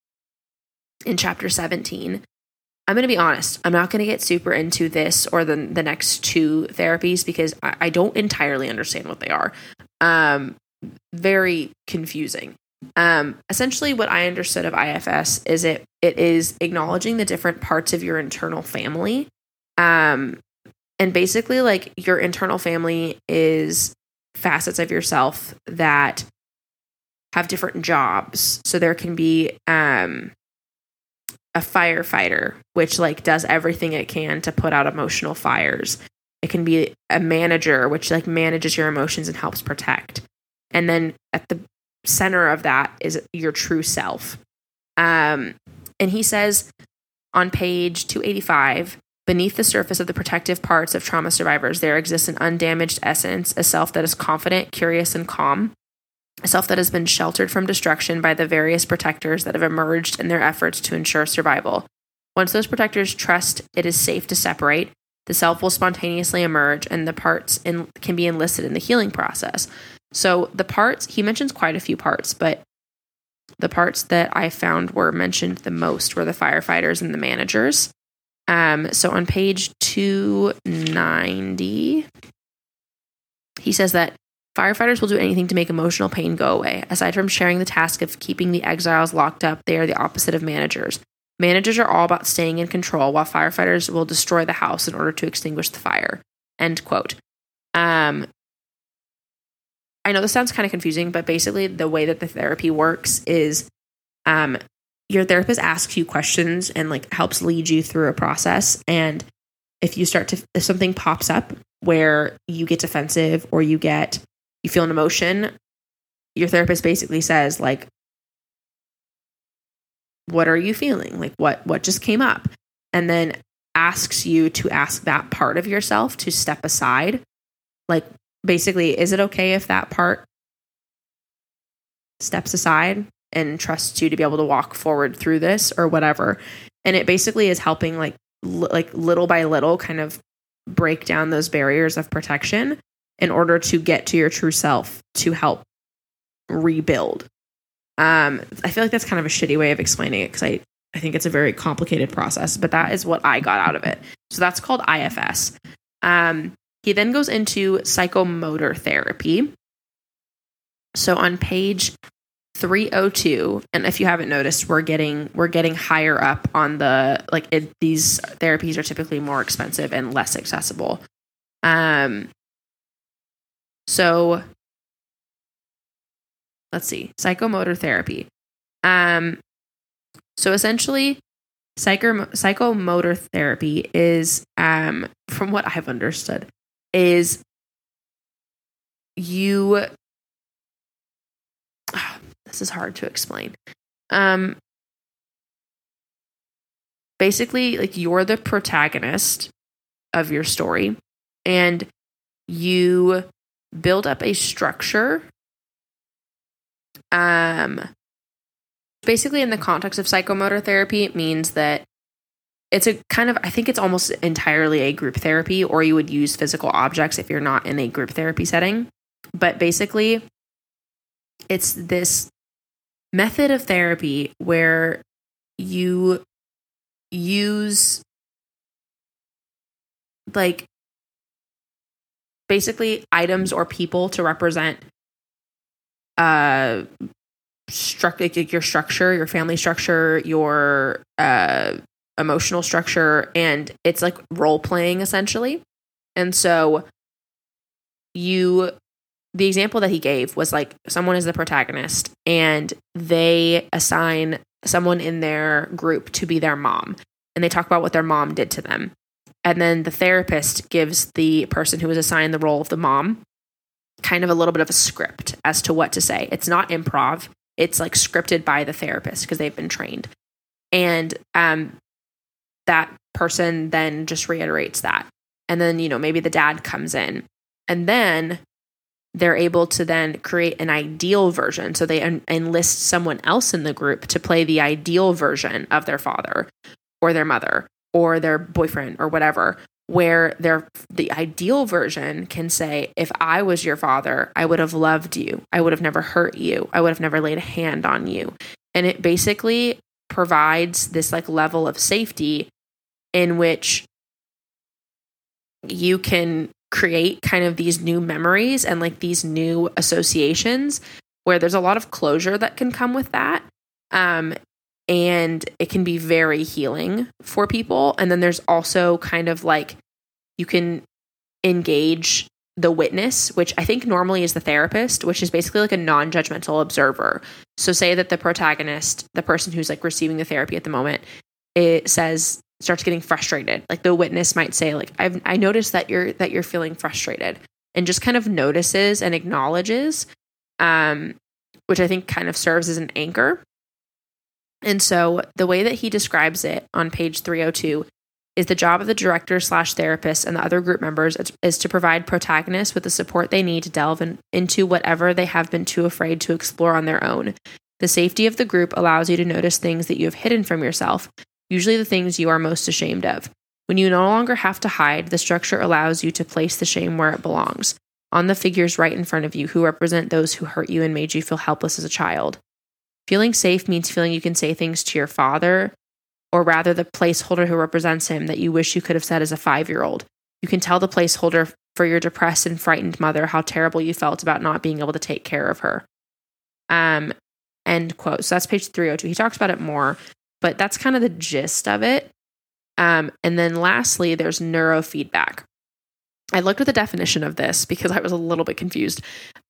in chapter 17. I'm going to be honest. I'm not going to get super into this or the the next two therapies because I, I don't entirely understand what they are. Um, very confusing. Um, essentially, what I understood of IFS is it it is acknowledging the different parts of your internal family, um, and basically, like your internal family is facets of yourself that have different jobs. So there can be um, a firefighter, which like does everything it can to put out emotional fires. It can be a manager, which like manages your emotions and helps protect. And then at the center of that is your true self. Um, and he says on page 285 beneath the surface of the protective parts of trauma survivors, there exists an undamaged essence, a self that is confident, curious, and calm, a self that has been sheltered from destruction by the various protectors that have emerged in their efforts to ensure survival. Once those protectors trust it is safe to separate, the self will spontaneously emerge and the parts in, can be enlisted in the healing process. So the parts, he mentions quite a few parts, but the parts that I found were mentioned the most were the firefighters and the managers. Um, so on page 290, he says that firefighters will do anything to make emotional pain go away. Aside from sharing the task of keeping the exiles locked up, they are the opposite of managers. Managers are all about staying in control, while firefighters will destroy the house in order to extinguish the fire. End quote. Um, I know this sounds kind of confusing, but basically the way that the therapy works is um, your therapist asks you questions and like helps lead you through a process. And if you start to, if something pops up where you get defensive or you get, you feel an emotion, your therapist basically says, like, what are you feeling? Like, what, what just came up? And then asks you to ask that part of yourself to step aside. Like, basically, is it okay if that part steps aside and trusts you to be able to walk forward through this or whatever? And it basically is helping like like little by little kind of break down those barriers of protection in order to get to your true self to help rebuild. Um, I feel like that's kind of a shitty way of explaining it because I, I think it's a very complicated process, but that is what I got out of it. So that's called IFS. Um, he then goes into psychomotor therapy. So on page 302 and if you haven't noticed we're getting we're getting higher up on the like it, these therapies are typically more expensive and less accessible um so let's see psychomotor therapy um so essentially psycho psychomotor therapy is um from what i've understood is you this is hard to explain. Um basically like you're the protagonist of your story and you build up a structure um basically in the context of psychomotor therapy it means that it's a kind of i think it's almost entirely a group therapy or you would use physical objects if you're not in a group therapy setting. But basically it's this method of therapy where you use like basically items or people to represent uh struct like your structure your family structure your uh emotional structure and it's like role playing essentially. And so you the example that he gave was like someone is the protagonist and they assign someone in their group to be their mom and they talk about what their mom did to them. And then the therapist gives the person who was assigned the role of the mom kind of a little bit of a script as to what to say. It's not improv, it's like scripted by the therapist because they've been trained. And um, that person then just reiterates that. And then, you know, maybe the dad comes in and then they're able to then create an ideal version. So they en- enlist someone else in the group to play the ideal version of their father or their mother or their boyfriend or whatever where their the ideal version can say if i was your father i would have loved you i would have never hurt you i would have never laid a hand on you and it basically provides this like level of safety in which you can create kind of these new memories and like these new associations where there's a lot of closure that can come with that um and it can be very healing for people. And then there's also kind of like you can engage the witness which i think normally is the therapist which is basically like a non-judgmental observer. So say that the protagonist the person who's like receiving the therapy at the moment it says starts getting frustrated like the witness might say like i've i noticed that you're that you're feeling frustrated and just kind of notices and acknowledges um which i think kind of serves as an anchor and so the way that he describes it on page 302 is the job of the director slash therapist and the other group members is to provide protagonists with the support they need to delve in, into whatever they have been too afraid to explore on their own. The safety of the group allows you to notice things that you have hidden from yourself, usually the things you are most ashamed of. When you no longer have to hide, the structure allows you to place the shame where it belongs, on the figures right in front of you who represent those who hurt you and made you feel helpless as a child. Feeling safe means feeling you can say things to your father, or rather the placeholder who represents him that you wish you could have said as a five year old. You can tell the placeholder for your depressed and frightened mother how terrible you felt about not being able to take care of her. Um, end quote. So that's page 302. He talks about it more, but that's kind of the gist of it. Um, and then lastly, there's neurofeedback. I looked at the definition of this because I was a little bit confused.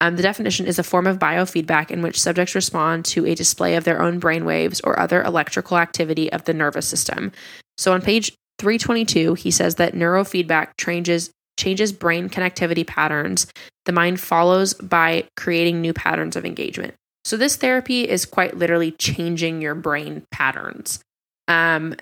Um, the definition is a form of biofeedback in which subjects respond to a display of their own brain waves or other electrical activity of the nervous system. So on page 322, he says that neurofeedback changes changes brain connectivity patterns. The mind follows by creating new patterns of engagement. So this therapy is quite literally changing your brain patterns. Um,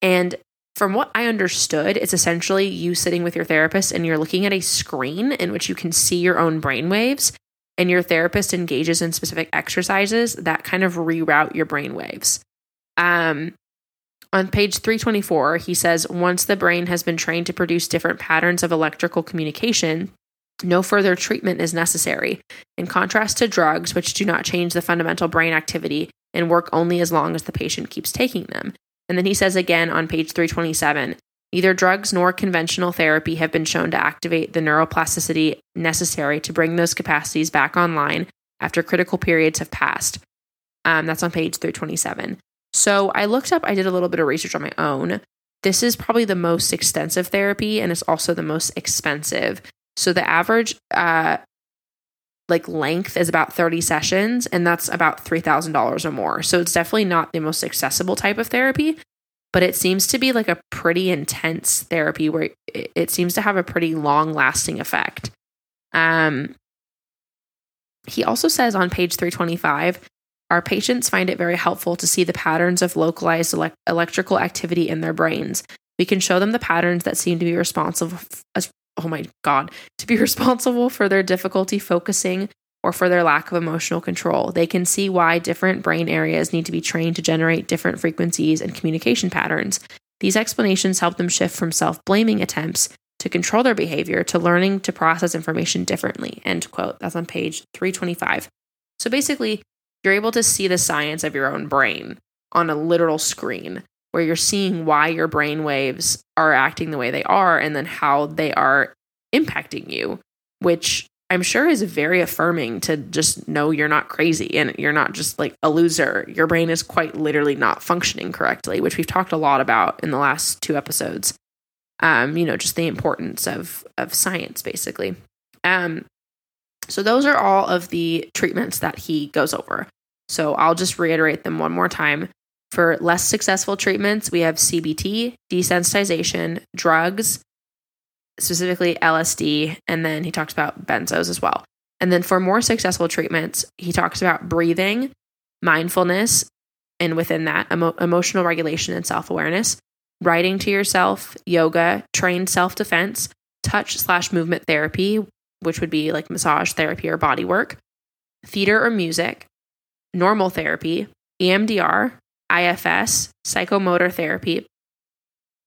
and from what I understood, it's essentially you sitting with your therapist and you're looking at a screen in which you can see your own brain waves, and your therapist engages in specific exercises that kind of reroute your brain waves. Um, on page 324, he says once the brain has been trained to produce different patterns of electrical communication, no further treatment is necessary. In contrast to drugs, which do not change the fundamental brain activity and work only as long as the patient keeps taking them. And then he says again on page 327 neither drugs nor conventional therapy have been shown to activate the neuroplasticity necessary to bring those capacities back online after critical periods have passed. Um, that's on page 327. So I looked up, I did a little bit of research on my own. This is probably the most extensive therapy and it's also the most expensive. So the average uh, like length is about 30 sessions and that's about $3,000 or more. So it's definitely not the most accessible type of therapy, but it seems to be like a pretty intense therapy where it, seems to have a pretty long lasting effect. Um, he also says on page 325 our patients find it very helpful to see the patterns of localized ele- electrical activity in their brains. We can show them the patterns that seem to be responsible oh my God, to be responsible for their difficulty focusing or for their lack of emotional control. They can see why different brain areas need to be trained to generate different frequencies and communication patterns. These explanations help them shift from self blaming attempts to control their behavior to learning to process information differently. End quote. That's on page 325. So basically, you're able to see the science of your own brain on a literal screen where you're seeing why your brain waves are acting the way they are and then how they are impacting you, which I'm sure is very affirming to just know you're not crazy and you're not just like a loser. Your brain is quite literally not functioning correctly, which we've talked a lot about in the last two episodes. Um, you know, just the importance of of science basically. Um so those are all of the treatments that he goes over. So I'll just reiterate them one more time. For less successful treatments, we have CBT, desensitization, drugs, specifically LSD, and then he talks about benzos as well. And then for more successful treatments, he talks about breathing, mindfulness, and within that, emo- emotional regulation and self awareness, writing to yourself, yoga, trained self defense, touch slash movement therapy, which would be like massage therapy or body work, theater or music, normal therapy, EMDR, IFS, psychomotor therapy,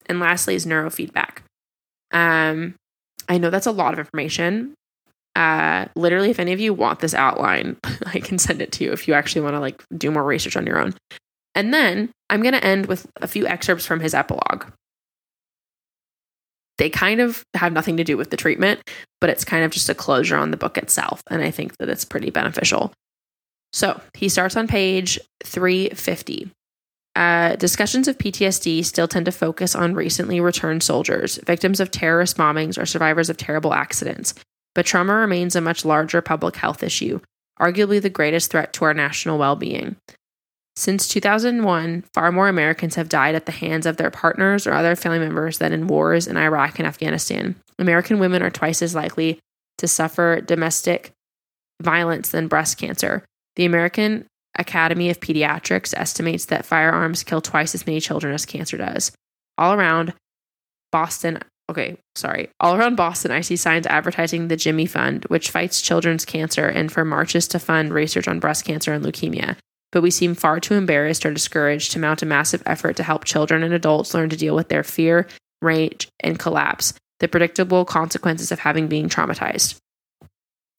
and lastly is neurofeedback. Um, I know that's a lot of information. Uh, literally, if any of you want this outline, I can send it to you if you actually want to like do more research on your own. And then I'm going to end with a few excerpts from his epilogue. They kind of have nothing to do with the treatment, but it's kind of just a closure on the book itself. And I think that it's pretty beneficial. So he starts on page 350. Uh, discussions of PTSD still tend to focus on recently returned soldiers, victims of terrorist bombings, or survivors of terrible accidents. But trauma remains a much larger public health issue, arguably the greatest threat to our national well being. Since 2001, far more Americans have died at the hands of their partners or other family members than in wars in Iraq and Afghanistan. American women are twice as likely to suffer domestic violence than breast cancer. The American Academy of Pediatrics estimates that firearms kill twice as many children as cancer does. All around Boston, okay, sorry, all around Boston, I see signs advertising the Jimmy Fund, which fights children's cancer, and for marches to fund research on breast cancer and leukemia. But we seem far too embarrassed or discouraged to mount a massive effort to help children and adults learn to deal with their fear, rage, and collapse, the predictable consequences of having been traumatized.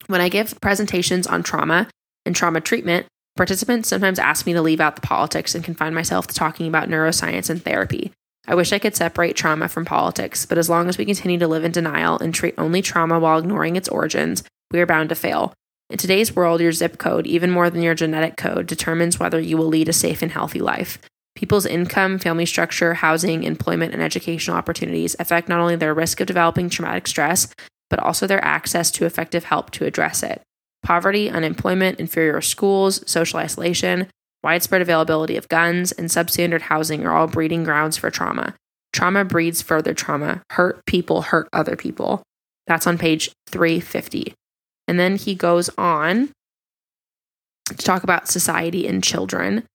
When I give presentations on trauma and trauma treatment, Participants sometimes ask me to leave out the politics and confine myself to talking about neuroscience and therapy. I wish I could separate trauma from politics, but as long as we continue to live in denial and treat only trauma while ignoring its origins, we are bound to fail. In today's world, your zip code, even more than your genetic code, determines whether you will lead a safe and healthy life. People's income, family structure, housing, employment, and educational opportunities affect not only their risk of developing traumatic stress, but also their access to effective help to address it. Poverty, unemployment, inferior schools, social isolation, widespread availability of guns, and substandard housing are all breeding grounds for trauma. Trauma breeds further trauma. Hurt people hurt other people. That's on page 350. And then he goes on to talk about society and children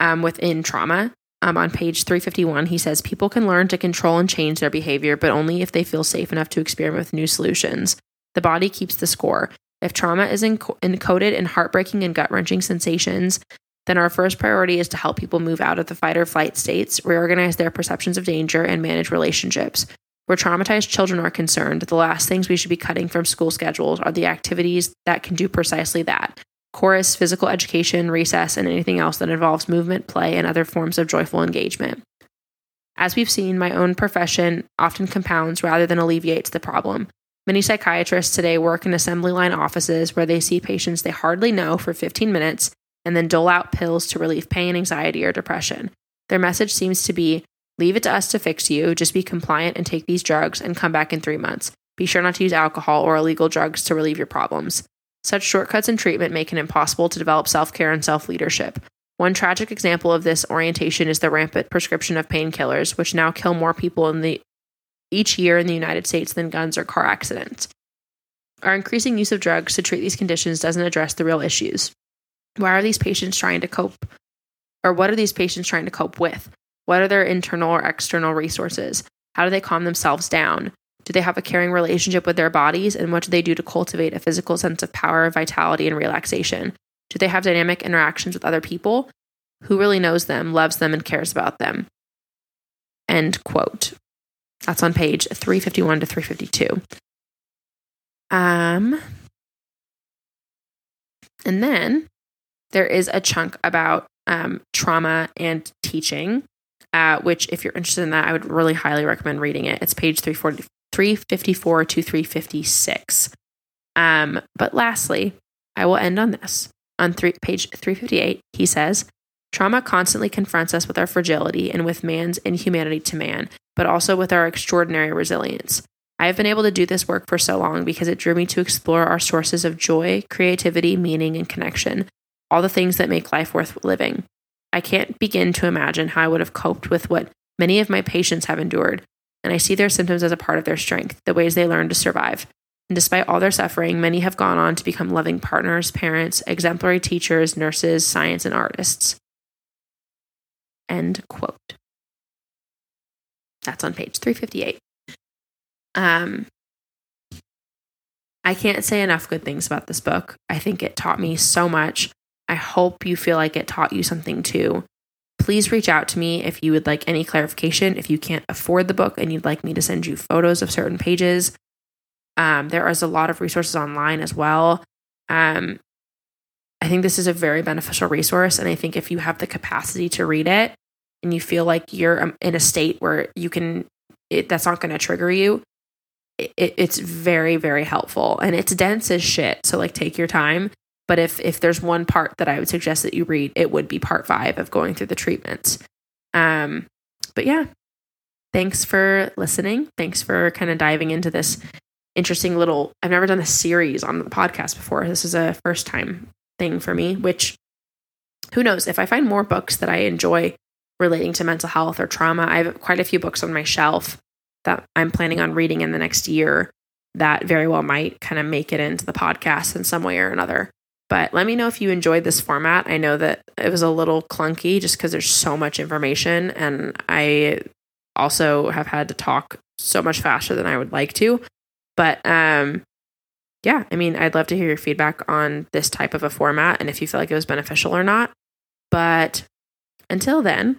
um, within trauma. Um, on page 351, he says people can learn to control and change their behavior, but only if they feel safe enough to experiment with new solutions. The body keeps the score. If trauma is enc- encoded in heartbreaking and gut wrenching sensations, then our first priority is to help people move out of the fight or flight states, reorganize their perceptions of danger, and manage relationships. Where traumatized children are concerned, the last things we should be cutting from school schedules are the activities that can do precisely that chorus, physical education, recess, and anything else that involves movement, play, and other forms of joyful engagement. As we've seen, my own profession often compounds rather than alleviates the problem. Many psychiatrists today work in assembly line offices where they see patients they hardly know for 15 minutes and then dole out pills to relieve pain, anxiety, or depression. Their message seems to be leave it to us to fix you, just be compliant and take these drugs and come back in three months. Be sure not to use alcohol or illegal drugs to relieve your problems. Such shortcuts in treatment make it impossible to develop self care and self leadership. One tragic example of this orientation is the rampant prescription of painkillers, which now kill more people in the each year in the United States than guns or car accidents. Our increasing use of drugs to treat these conditions doesn't address the real issues. Why are these patients trying to cope? Or what are these patients trying to cope with? What are their internal or external resources? How do they calm themselves down? Do they have a caring relationship with their bodies? And what do they do to cultivate a physical sense of power, vitality, and relaxation? Do they have dynamic interactions with other people? Who really knows them, loves them, and cares about them? End quote. That's on page 351 to 352. Um, and then there is a chunk about um, trauma and teaching, uh, which, if you're interested in that, I would really highly recommend reading it. It's page 340, 354 to 356. Um, but lastly, I will end on this. On three, page 358, he says, Trauma constantly confronts us with our fragility and with man's inhumanity to man, but also with our extraordinary resilience. I have been able to do this work for so long because it drew me to explore our sources of joy, creativity, meaning, and connection, all the things that make life worth living. I can't begin to imagine how I would have coped with what many of my patients have endured, and I see their symptoms as a part of their strength, the ways they learn to survive. And despite all their suffering, many have gone on to become loving partners, parents, exemplary teachers, nurses, science, and artists. End quote. That's on page 358. Um, I can't say enough good things about this book. I think it taught me so much. I hope you feel like it taught you something too. Please reach out to me if you would like any clarification. If you can't afford the book and you'd like me to send you photos of certain pages, um, there is a lot of resources online as well. Um, I think this is a very beneficial resource. And I think if you have the capacity to read it and you feel like you're um, in a state where you can, it, that's not going to trigger you, it, it's very, very helpful. And it's dense as shit. So, like, take your time. But if if there's one part that I would suggest that you read, it would be part five of going through the treatments. Um, but yeah, thanks for listening. Thanks for kind of diving into this interesting little. I've never done a series on the podcast before. This is a first time thing for me. Which, who knows? If I find more books that I enjoy relating to mental health or trauma, I have quite a few books on my shelf that I'm planning on reading in the next year that very well might kind of make it into the podcast in some way or another. But let me know if you enjoyed this format. I know that it was a little clunky just because there's so much information, and I also have had to talk so much faster than I would like to. But um, yeah, I mean, I'd love to hear your feedback on this type of a format and if you feel like it was beneficial or not. But until then,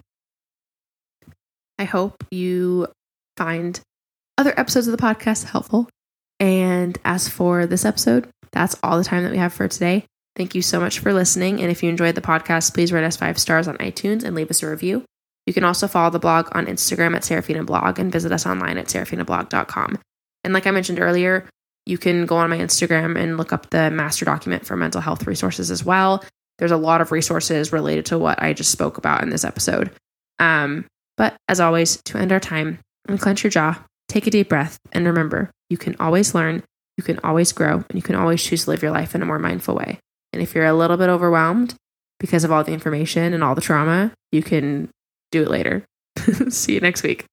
I hope you find other episodes of the podcast helpful. And as for this episode, that's all the time that we have for today. Thank you so much for listening. And if you enjoyed the podcast, please rate us five stars on iTunes and leave us a review. You can also follow the blog on Instagram at Seraphina Blog and visit us online at seraphinablog.com. And like I mentioned earlier, you can go on my Instagram and look up the master document for mental health resources as well. There's a lot of resources related to what I just spoke about in this episode. Um, but as always, to end our time, unclench your jaw, take a deep breath, and remember you can always learn, you can always grow, and you can always choose to live your life in a more mindful way. And if you're a little bit overwhelmed because of all the information and all the trauma, you can do it later. See you next week.